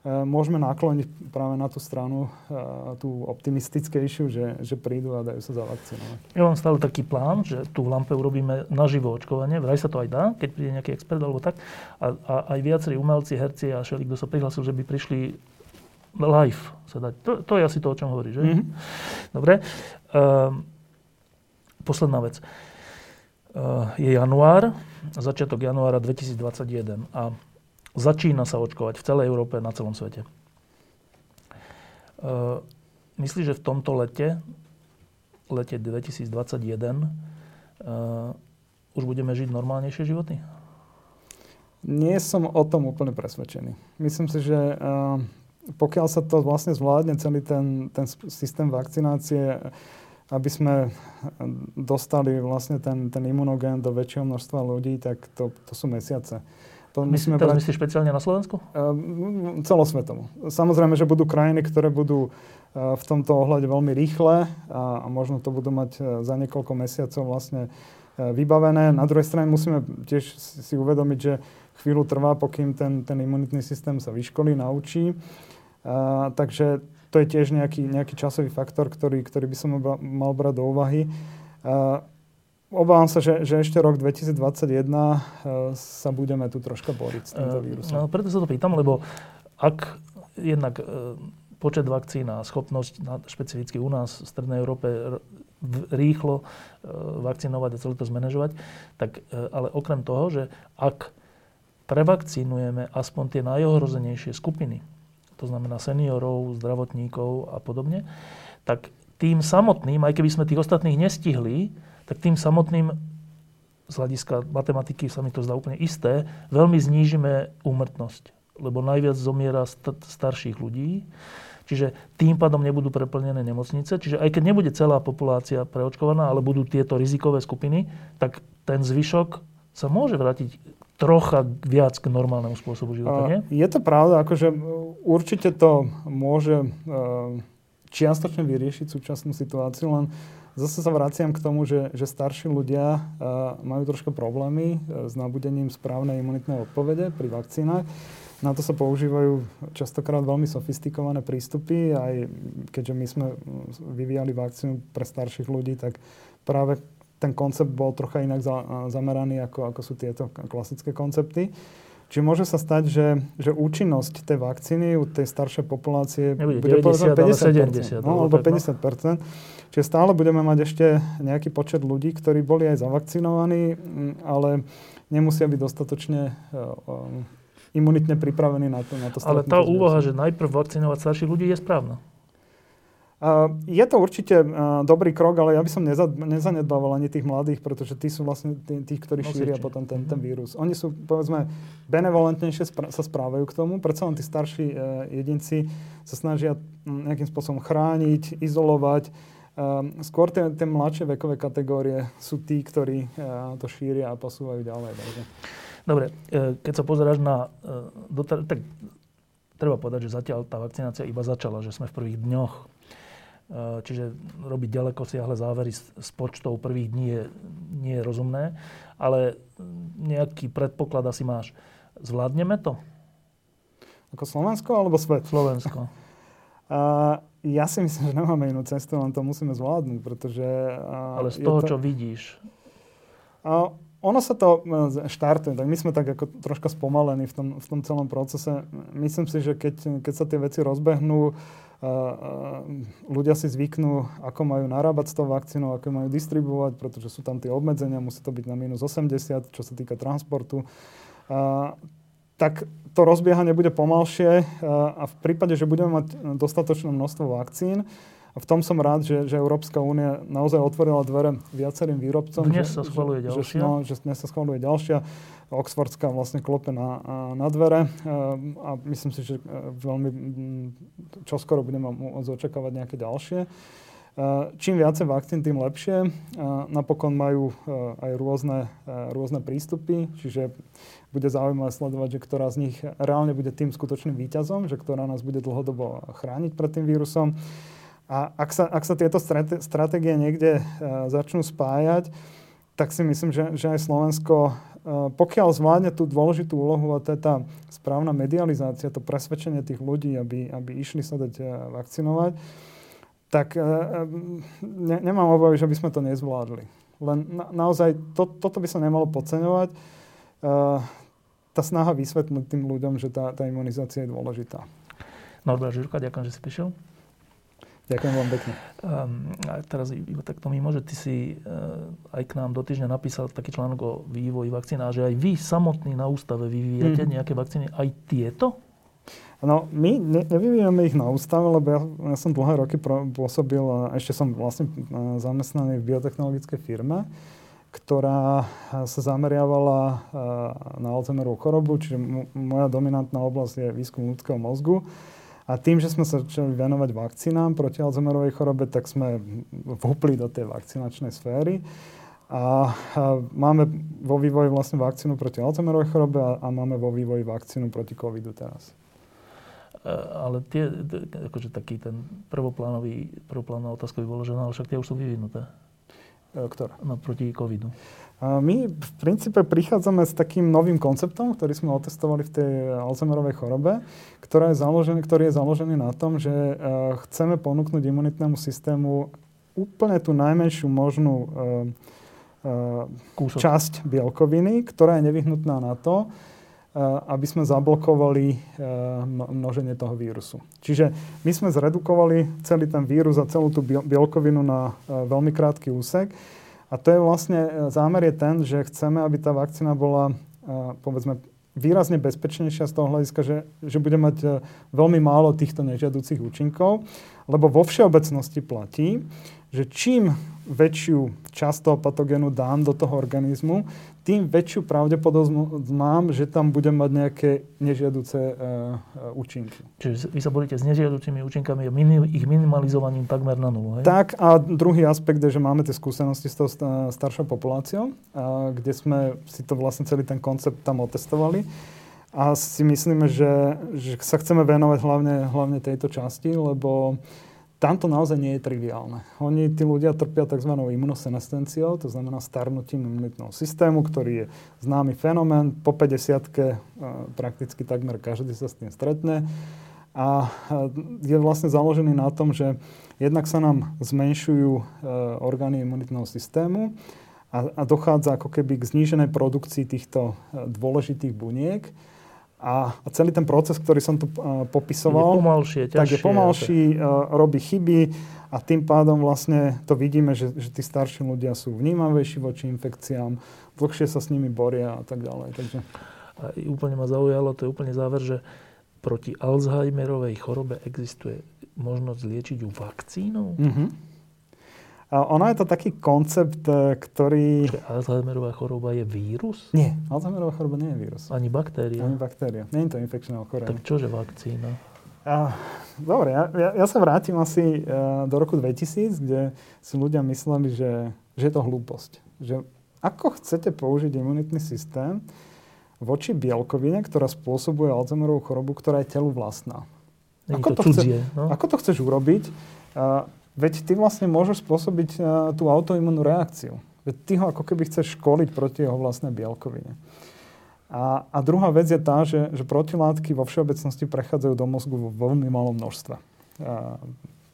môžeme nakloniť práve na tú stranu, e, tú optimistickejšiu, že, že prídu a dajú sa zavakcinovať. Ja mám stále taký plán, že tu v Lampe urobíme naživo očkovanie, vraj sa to aj dá, keď príde nejaký expert alebo tak. A, a aj viacerí umelci, herci a všeli, kto sa prihlásil, že by prišli live sa dať. To, to je asi to, o čom hovorí, že? Mm-hmm. Dobre. Um, posledná vec. Uh, je január, začiatok januára 2021 a Začína sa očkovať v celej Európe, na celom svete. Uh, myslíš, že v tomto lete, lete 2021, uh, už budeme žiť normálnejšie životy? Nie som o tom úplne presvedčený. Myslím si, že uh, pokiaľ sa to vlastne zvládne, celý ten, ten systém vakcinácie, aby sme dostali vlastne ten, ten imunogén do väčšieho množstva ľudí, tak to, to sú mesiace. To Teraz brať... myslíš špeciálne na Slovensku? Uh, celosvetovo. Samozrejme, že budú krajiny, ktoré budú uh, v tomto ohľade veľmi rýchle a, a možno to budú mať uh, za niekoľko mesiacov vlastne uh, vybavené. Na druhej strane musíme tiež si uvedomiť, že chvíľu trvá, pokým ten, ten imunitný systém sa vyškolí, naučí. Uh, takže to je tiež nejaký, nejaký časový faktor, ktorý, ktorý by som mal brať do úvahy. Uh, Obávam sa, že, že ešte rok 2021 uh, e, sa budeme tu troška boriť s týmto e, vírusom. No, preto sa to pýtam, lebo ak jednak uh, počet vakcín a schopnosť špecificky u nás v Strednej Európe rýchlo vakcinovať a celé to zmanéžovať, tak ale okrem toho, že ak prevakcinujeme aspoň tie najohrozenejšie skupiny, to znamená seniorov, zdravotníkov a podobne, tak tým samotným, aj keby sme tých ostatných nestihli, tak tým samotným z hľadiska matematiky sa mi to zdá úplne isté, veľmi znížime úmrtnosť. Lebo najviac zomiera st- starších ľudí, čiže tým pádom nebudú preplnené nemocnice. Čiže aj keď nebude celá populácia preočkovaná, ale budú tieto rizikové skupiny, tak ten zvyšok sa môže vrátiť trocha viac k normálnemu spôsobu života, nie? Je to pravda, akože určite to môže e, čiastočne vyriešiť súčasnú situáciu, len Zase sa vraciam k tomu, že, že starší ľudia uh, majú trošku problémy uh, s nabudením správnej imunitnej odpovede pri vakcínach. Na to sa používajú častokrát veľmi sofistikované prístupy. Aj keďže my sme vyvíjali vakcínu pre starších ľudí, tak práve ten koncept bol trocha inak za, zameraný, ako, ako sú tieto klasické koncepty. Čiže môže sa stať, že, že účinnosť tej vakcíny u tej staršej populácie Nebude bude 90, 50%, 70, no, alebo 50%. Čiže stále budeme mať ešte nejaký počet ľudí, ktorí boli aj zavakcinovaní, ale nemusia byť dostatočne uh, imunitne pripravení na to. Na to ale tá úvaha, že najprv vakcinovať starších ľudí je správna. Je to určite dobrý krok, ale ja by som nezanedbával ani tých mladých, pretože tí sú vlastne tí, tí ktorí Nosiči. šíria potom ten, ten vírus. Oni sú, povedzme, benevolentnejšie sa správajú k tomu, predsa len tí starší e, jedinci sa snažia nejakým spôsobom chrániť, izolovať. Skôr tie, tie mladšie vekové kategórie sú tí, ktorí to šíria a posúvajú ďalej. Takže. Dobre, keď sa pozeráš na... Tak treba povedať, že zatiaľ tá vakcinácia iba začala, že sme v prvých dňoch Eh, čiže robiť ďaleko siahle závery s počtov prvých dní je, nie je rozumné, ale nejaký predpoklad asi máš. Zvládneme to? Ako Slovensko alebo svet? Slovensko. Uh, ja si myslím, že nemáme inú cestu, len to musíme zvládnuť, pretože... Uh, ale z toho, to... čo vidíš? Uh, ono sa to štartuje, tak my sme tak ako troška spomalení v tom, v tom celom procese. Myslím si, že keď, keď sa tie veci rozbehnú, ľudia si zvyknú, ako majú narábať s tou vakcínou, ako majú distribuovať, pretože sú tam tie obmedzenia, musí to byť na minus 80, čo sa týka transportu. Tak to rozbiehanie bude pomalšie a v prípade, že budeme mať dostatočné množstvo vakcín, a v tom som rád, že, že Európska únia naozaj otvorila dvere viacerým výrobcom. Dnes že, sa schvaluje ďalšia. Že, no, že dnes sa schvaluje ďalšia. Oxfordská vlastne klope na, na dvere ehm, a myslím si, že e, veľmi čoskoro budeme môcť očakávať nejaké ďalšie. E, čím viacej vakcín, tým lepšie. E, napokon majú aj rôzne, rôzne prístupy, čiže bude zaujímavé sledovať, že ktorá z nich reálne bude tým skutočným výťazom, že ktorá nás bude dlhodobo chrániť pred tým vírusom. A ak sa, ak sa tieto stratégie niekde začnú spájať, tak si myslím, že, že aj Slovensko pokiaľ zvládne tú dôležitú úlohu, a to je tá správna medializácia, to presvedčenie tých ľudí, aby, aby išli sa dať eh, vakcinovať, tak eh, ne, nemám obavy, že by sme to nezvládli. Len na, naozaj to, toto by sa nemalo podceňovať. Tá snaha vysvetliť tým ľuďom, že tá, tá imunizácia je dôležitá. Norbert Žurka, ďakujem, že si prišiel. Ďakujem vám pekne. Um, a teraz iba takto mimo, že ty si uh, aj k nám do týždňa napísal taký článok o vývoji vakcín a že aj vy samotní na ústave vyvíjate mm. nejaké vakcíny. Aj tieto? No, my ne, nevyvíjame ich na ústave, lebo ja, ja som dlhé roky pôsobil a ešte som vlastne uh, zamestnaný v biotechnologickej firme, ktorá sa zameriavala na Alzheimerovú chorobu, čiže moja dominantná oblasť je výskum ľudského mozgu. A tým, že sme sa začali venovať vakcínám proti Alzheimerovej chorobe, tak sme vhupli do tej vakcinačnej sféry. A, a máme vo vývoji vlastne vakcínu proti Alzheimerovej chorobe a, a máme vo vývoji vakcínu proti covidu teraz. E, ale tie, akože taký ten prvoplánový, prvoplánová otázka by bolo, že no, ale však tie už sú vyvinuté. E, ktorá? No, proti covidu. My v princípe prichádzame s takým novým konceptom, ktorý sme otestovali v tej Alzheimerovej chorobe, ktorá je založený, ktorý je založený na tom, že e, chceme ponúknuť imunitnému systému úplne tú najmenšiu možnú uh, časť bielkoviny, ktorá je nevyhnutná na to, aby sme zablokovali množenie toho vírusu. Čiže my sme zredukovali celý ten vírus a celú tú bielkovinu na veľmi krátky úsek a to je vlastne, e, zámer je ten, že chceme, aby tá vakcína bola, e, povedzme, výrazne bezpečnejšia z toho hľadiska, že, že bude mať e, veľmi málo týchto nežiaducich účinkov, lebo vo všeobecnosti platí, že čím väčšiu časť toho patogénu dám do toho organizmu, tým väčšiu pravdepodobnosť mám, že tam budem mať nejaké nežiaduce uh, účinky. Čiže vy sa boríte s nežiaducimi účinkami a minim, ich minimalizovaním takmer na nulu, hej? Tak a druhý aspekt je, že máme tie skúsenosti s tou staršou populáciou, uh, kde sme si to vlastne celý ten koncept tam otestovali. A si myslíme, že, že sa chceme venovať hlavne, hlavne tejto časti, lebo uh, tam to naozaj nie je triviálne. Oni, tí ľudia trpia tzv. imunosenescenciou, to znamená starnutím imunitného systému, ktorý je známy fenomén. Po 50 e, prakticky takmer každý sa s tým stretne. A e, je vlastne založený na tom, že jednak sa nám zmenšujú e, orgány imunitného systému a, a dochádza ako keby k zníženej produkcii týchto dôležitých buniek A, a celý ten proces, ktorý som tu uh, popisoval, je pomalšie, ťažšie, tak je pomalší, uh, robí chyby a tým pádom vlastne to vidíme, že, že tí starší ľudia sú vnímavejší voči infekciám, dlhšie sa s nimi boria a tak ďalej. Takže... A úplne ma zaujalo, to je úplne záver, že proti Alzheimerovej chorobe existuje možnosť liečiť ju vakcínou? Mm-hmm. A ono je to taký koncept, e, ktorý... Čiže Alzheimerová choroba je vírus? Nie, Alzheimerová choroba nie je vírus. Ani baktéria? Ani baktéria. Nie je to infekčné ochorenie. Tak čože vakcína? A, dobre, ja, ja, ja sa vrátim asi uh, do roku 2000, kde si ľudia mysleli, že, že je to hlúposť. Že ako chcete použiť imunitný systém voči bielkovine, ktorá spôsobuje Alzheimerovú chorobu, ktorá je telu vlastná? Ako to, to, cudzie, chce, no? ako to chceš urobiť? Veď ty vlastne môžeš spôsobiť uh, tú autoimunú reakciu. Veď ty ho ako keby chceš školiť proti jeho vlastnej bielkovine. A, a druhá vec je tá, že, že protilátky vo všeobecnosti prechádzajú do mozgu vo veľmi malom množstve. A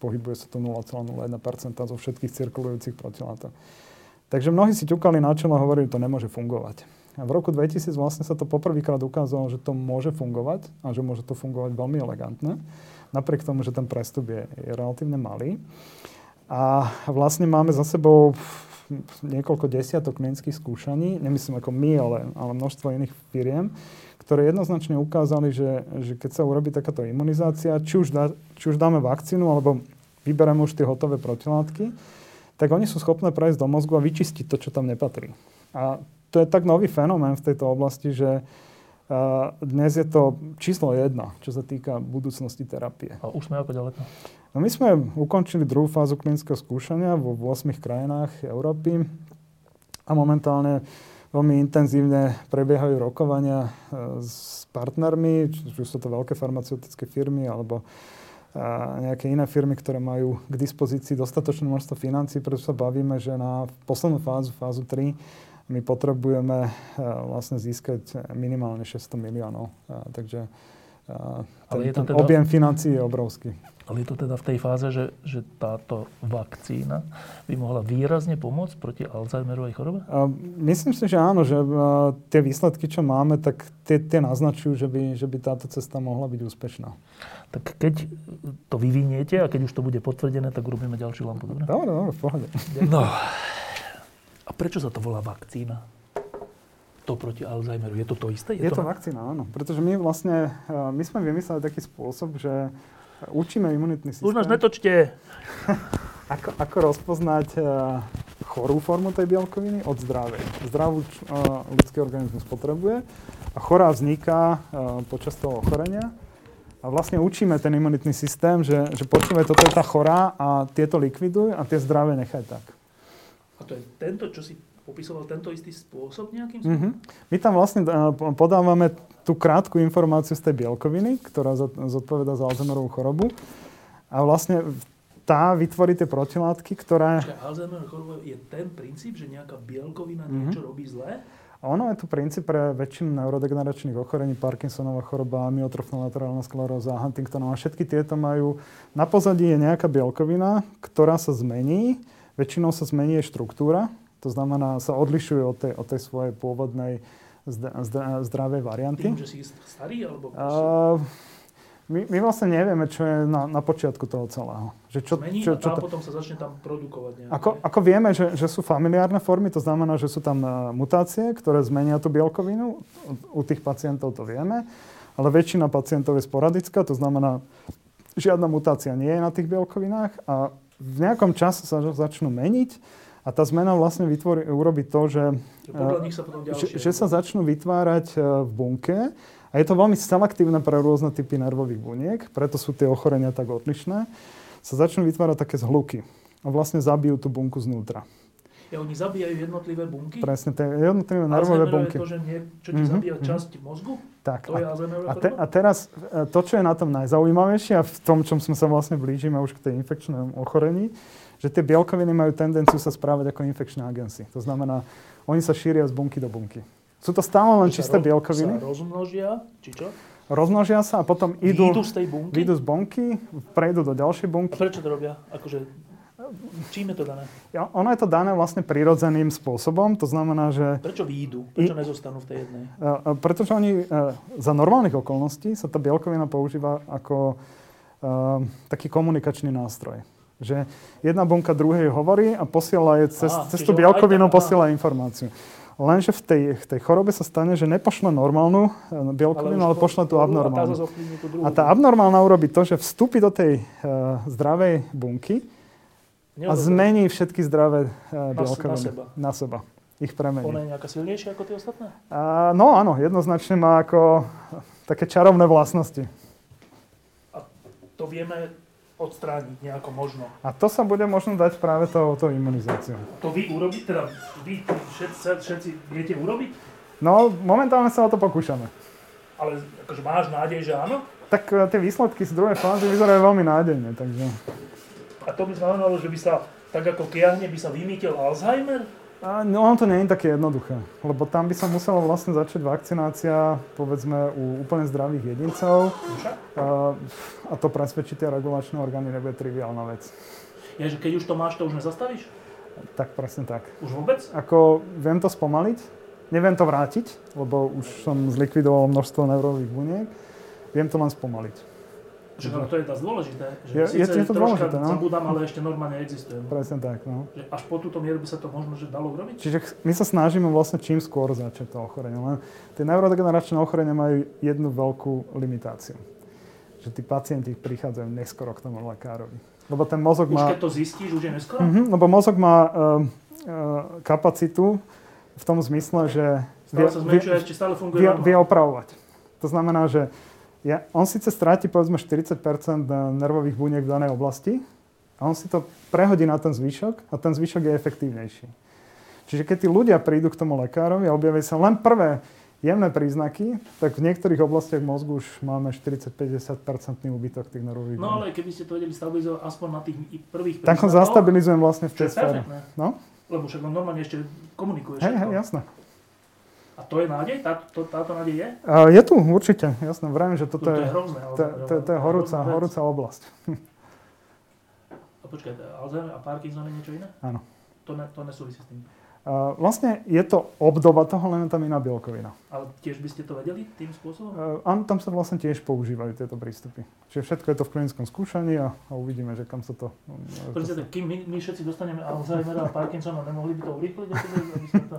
pohybuje sa to 0,01% zo všetkých cirkulujúcich protilátok. Takže mnohí si ťukali na čelo a hovorili, že to nemôže fungovať. A v roku 2000 vlastne sa to poprvýkrát ukázalo, že to môže fungovať a že môže to fungovať veľmi elegantne napriek tomu, že ten prestup je, je relatívne malý. A vlastne máme za sebou niekoľko desiatok klinických skúšaní, nemyslím ako my, ale, ale množstvo iných firiem, ktoré jednoznačne ukázali, že, že keď sa urobí takáto imunizácia, či už, dá, či už dáme vakcínu, alebo vybereme už tie hotové protilátky, tak oni sú schopné prejsť do mozgu a vyčistiť to, čo tam nepatrí. A to je tak nový fenomén v tejto oblasti, že dnes je to číslo jedna, čo sa týka budúcnosti terapie. A už sme ako ďaleko? No my sme ukončili druhú fázu klinického skúšania vo 8 krajinách Európy a momentálne veľmi intenzívne prebiehajú rokovania e, s partnermi, či už sú to veľké farmaceutické firmy alebo nejaké iné firmy, ktoré majú k dispozícii dostatočné množstvo financí, preto sa bavíme, že na poslednú fázu, fázu 3, my potrebujeme eh, vlastne získať minimálne 600 miliónov. Takže eh, ten, je to ten teda, objem financií je obrovský. Ale je to teda v tej fáze, že, že táto vakcína by mohla výrazne pomôcť proti Alzheimerovej chorobe? Myslím si, že áno, že eh, tie výsledky, čo máme, tak tie, tie naznačujú, že by, že by táto cesta mohla byť úspešná. Tak keď to vyviniete a keď už to bude potvrdené, tak urobíme ďalšiu lampu, dobre? Dobre, dobre, v pohode. No, a prečo sa to volá vakcína? To proti Alzheimeru. Je to to isté? Je, je to, to vakcína, áno. Pretože my vlastne, eh, my sme vymysleli taký spôsob, že učíme imunitný systém. Už nás netočte. ako, ako rozpoznať uh, chorú formu tej bielkoviny od zdravej. Zdravú uh, ľudský organizmus potrebuje a chorá vzniká uh, počas toho ochorenia. A vlastne učíme ten imunitný systém, že, že počúvaj, toto je tá chorá a tieto likviduj a tie zdravé nechaj tak. To je tento, čo si popisoval, tento istý spôsob nejakým spôsobom? Mm-hmm. My tam vlastne eh, podávame tú krátku informáciu z tej bielkoviny, ktorá zodpoveda za Alzheimerovú chorobu. A vlastne tá vytvorí tie protilátky, ktoré... Čiže choroba je ten princíp, že nejaká bielkovina mm-hmm. niečo robí zlé? A ono je tu princíp pre väčšinu neurodegeneračných ochorení, Parkinsonová choroba, amyotrofná laterálna skleróza, Huntingtonova. Všetky tieto majú, na pozadí je nejaká bielkovina, ktorá sa zmení Väčšinou sa zmení štruktúra, to znamená, sa odlišuje od tej, od tej svojej pôvodnej zdravej varianty. Tým, že si starý? Alebo uh, my, my vlastne nevieme, čo je na, na počiatku toho celého. Že čo, Zmení čo, čo, a potom sa začne tam produkovať nejaké. Ako, ako vieme, že, že sú familiárne formy, to znamená, že sú tam mutácie, ktoré zmenia tú bielkovinu. U, u tých pacientov to vieme. Ale väčšina pacientov je sporadická, to znamená, žiadna mutácia nie je na tých bielkovinách a v nejakom čase sa začnú meniť a tá zmena vlastne vytvorí, urobí to, že, sa že, že sa začnú vytvárať e, v bunke a je to veľmi selektívne pre rôzne typy nervových buniek, preto sú tie ochorenia tak odlišné, sa začnú vytvárať také zhluky a vlastne zabijú tú bunku znútra. Ja, oni zabíjajú jednotlivé bunky? Presne, tie jednotlivé nervové bunky. je to, že nie, čo ti mm-hmm. zabíja mhm. časť mozgu? Tak. To a, a, te, a teraz e, to, čo je na tom najzaujímavejšie a v tom, čom sme sa vlastne blížime už k tej infekčnému ochorení, že tie bielkoviny majú tendenciu sa správať ako infekčné agency. To znamená, oni sa šíria z bunky do bunky. Sú to stále len čisté bielkoviny. Sa rozmnožia, či čo? Rozmnožia sa a potom idú, z tej bunky? Idú z bunky, prejdú do ďalšej bunky. A prečo to robia? Akože Čím je to dané? Ja, ono je to dané vlastne prirodzeným spôsobom, to znamená, že... Prečo výjdu? Prečo I, nezostanú v tej jednej? Uh, pretože oni uh, za normálnych okolností sa tá bielkovina používa ako uh, taký komunikačný nástroj. Že jedna bunka druhej hovorí a posiela je cez, Aha, cez tú bielkovinu posiela informáciu. Lenže v tej, v tej chorobe sa stane, že nepošle normálnu bielkovinu, ale, ale pošle tú abnormálnu. A tá abnormálna urobí to, že vstúpi do tej uh, zdravej bunky a zmení všetky zdravé uh, bielkoviny. Na seba. Na seba. Ich premení. Ona je nejaká silnejšia ako tie ostatné? Uh, no áno, jednoznačne má ako také čarovné vlastnosti. A to vieme odstrániť nejako možno. A to sa bude možno dať práve tou, tou imunizáciou. To vy urobíte, teda vy všetci, všetci viete urobiť? No, momentálne sa o to pokúšame. Ale akože máš nádej, že áno? Tak uh, tie výsledky z druhej fázy vyzerajú veľmi nádejne, takže... A to by znamenalo, že by sa, tak ako kiahne, by sa vymýtil Alzheimer? A, no ono to nie je také jednoduché, lebo tam by sa musela vlastne začať vakcinácia, povedzme, u úplne zdravých jedincov. A, a to presvedčiť tie regulačné orgány nebude triviálna vec. Je, že keď už to máš, to už nezastavíš? Tak presne tak. Už vôbec? Ako viem to spomaliť, neviem to vrátiť, lebo už som zlikvidoval množstvo neurových buniek, viem to len spomaliť. Že no, to je dosť dôležité. Že je, je to dôležité, no? zabudám, ale ešte normálne existuje. Presne tak, no. Že až po túto mieru by sa to možno že dalo urobiť? Čiže my sa snažíme vlastne čím skôr začať to ochorenie. Len tie neurodegeneračné ochorenia majú jednu veľkú limitáciu. Že tí pacienti prichádzajú neskoro k tomu lekárovi. Lebo ten mozog už má... keď to zistíš, už je neskoro? Uh-huh, lebo mozog má uh, uh, kapacitu v tom zmysle, že... Stále sa zmenšuje, vie, stále funguje vie, vie opravovať. To znamená, že ja, on síce stráti povedzme 40% nervových buniek v danej oblasti a on si to prehodí na ten zvyšok a ten zvyšok je efektívnejší. Čiže keď tí ľudia prídu k tomu lekárovi a objavia sa len prvé jemné príznaky, tak v niektorých oblastiach mozgu už máme 40-50% úbytok tých nervových No ale keby ste to vedeli stabilizovať aspoň na tých prvých príznakoch... Tak ho zastabilizujem vlastne v tej sfére. No? Lebo však on normálne ešte komunikuje. Hej, hej, jasné. A to je nádej? Tá, to, táto nádej je? Uh, je tu, určite. Jasné, vrajím, že toto to, to je, hrozné, to, to, to je horúca, horúca oblasť. A počkaj, Alzheimer a Parkinson je niečo iné? Áno. To, ne, to nesúvisí s tým? Uh, vlastne je to obdoba toho, len tam iná bielkovina. Ale tiež by ste to vedeli tým spôsobom? Uh, áno, tam sa vlastne tiež používajú tieto prístupy. Čiže všetko je to v klinickom skúšaní a, a uvidíme, že kam sa to... Sa... kým my, my všetci dostaneme Alzheimera a Parkinsona, nemohli by to urýchliť? to...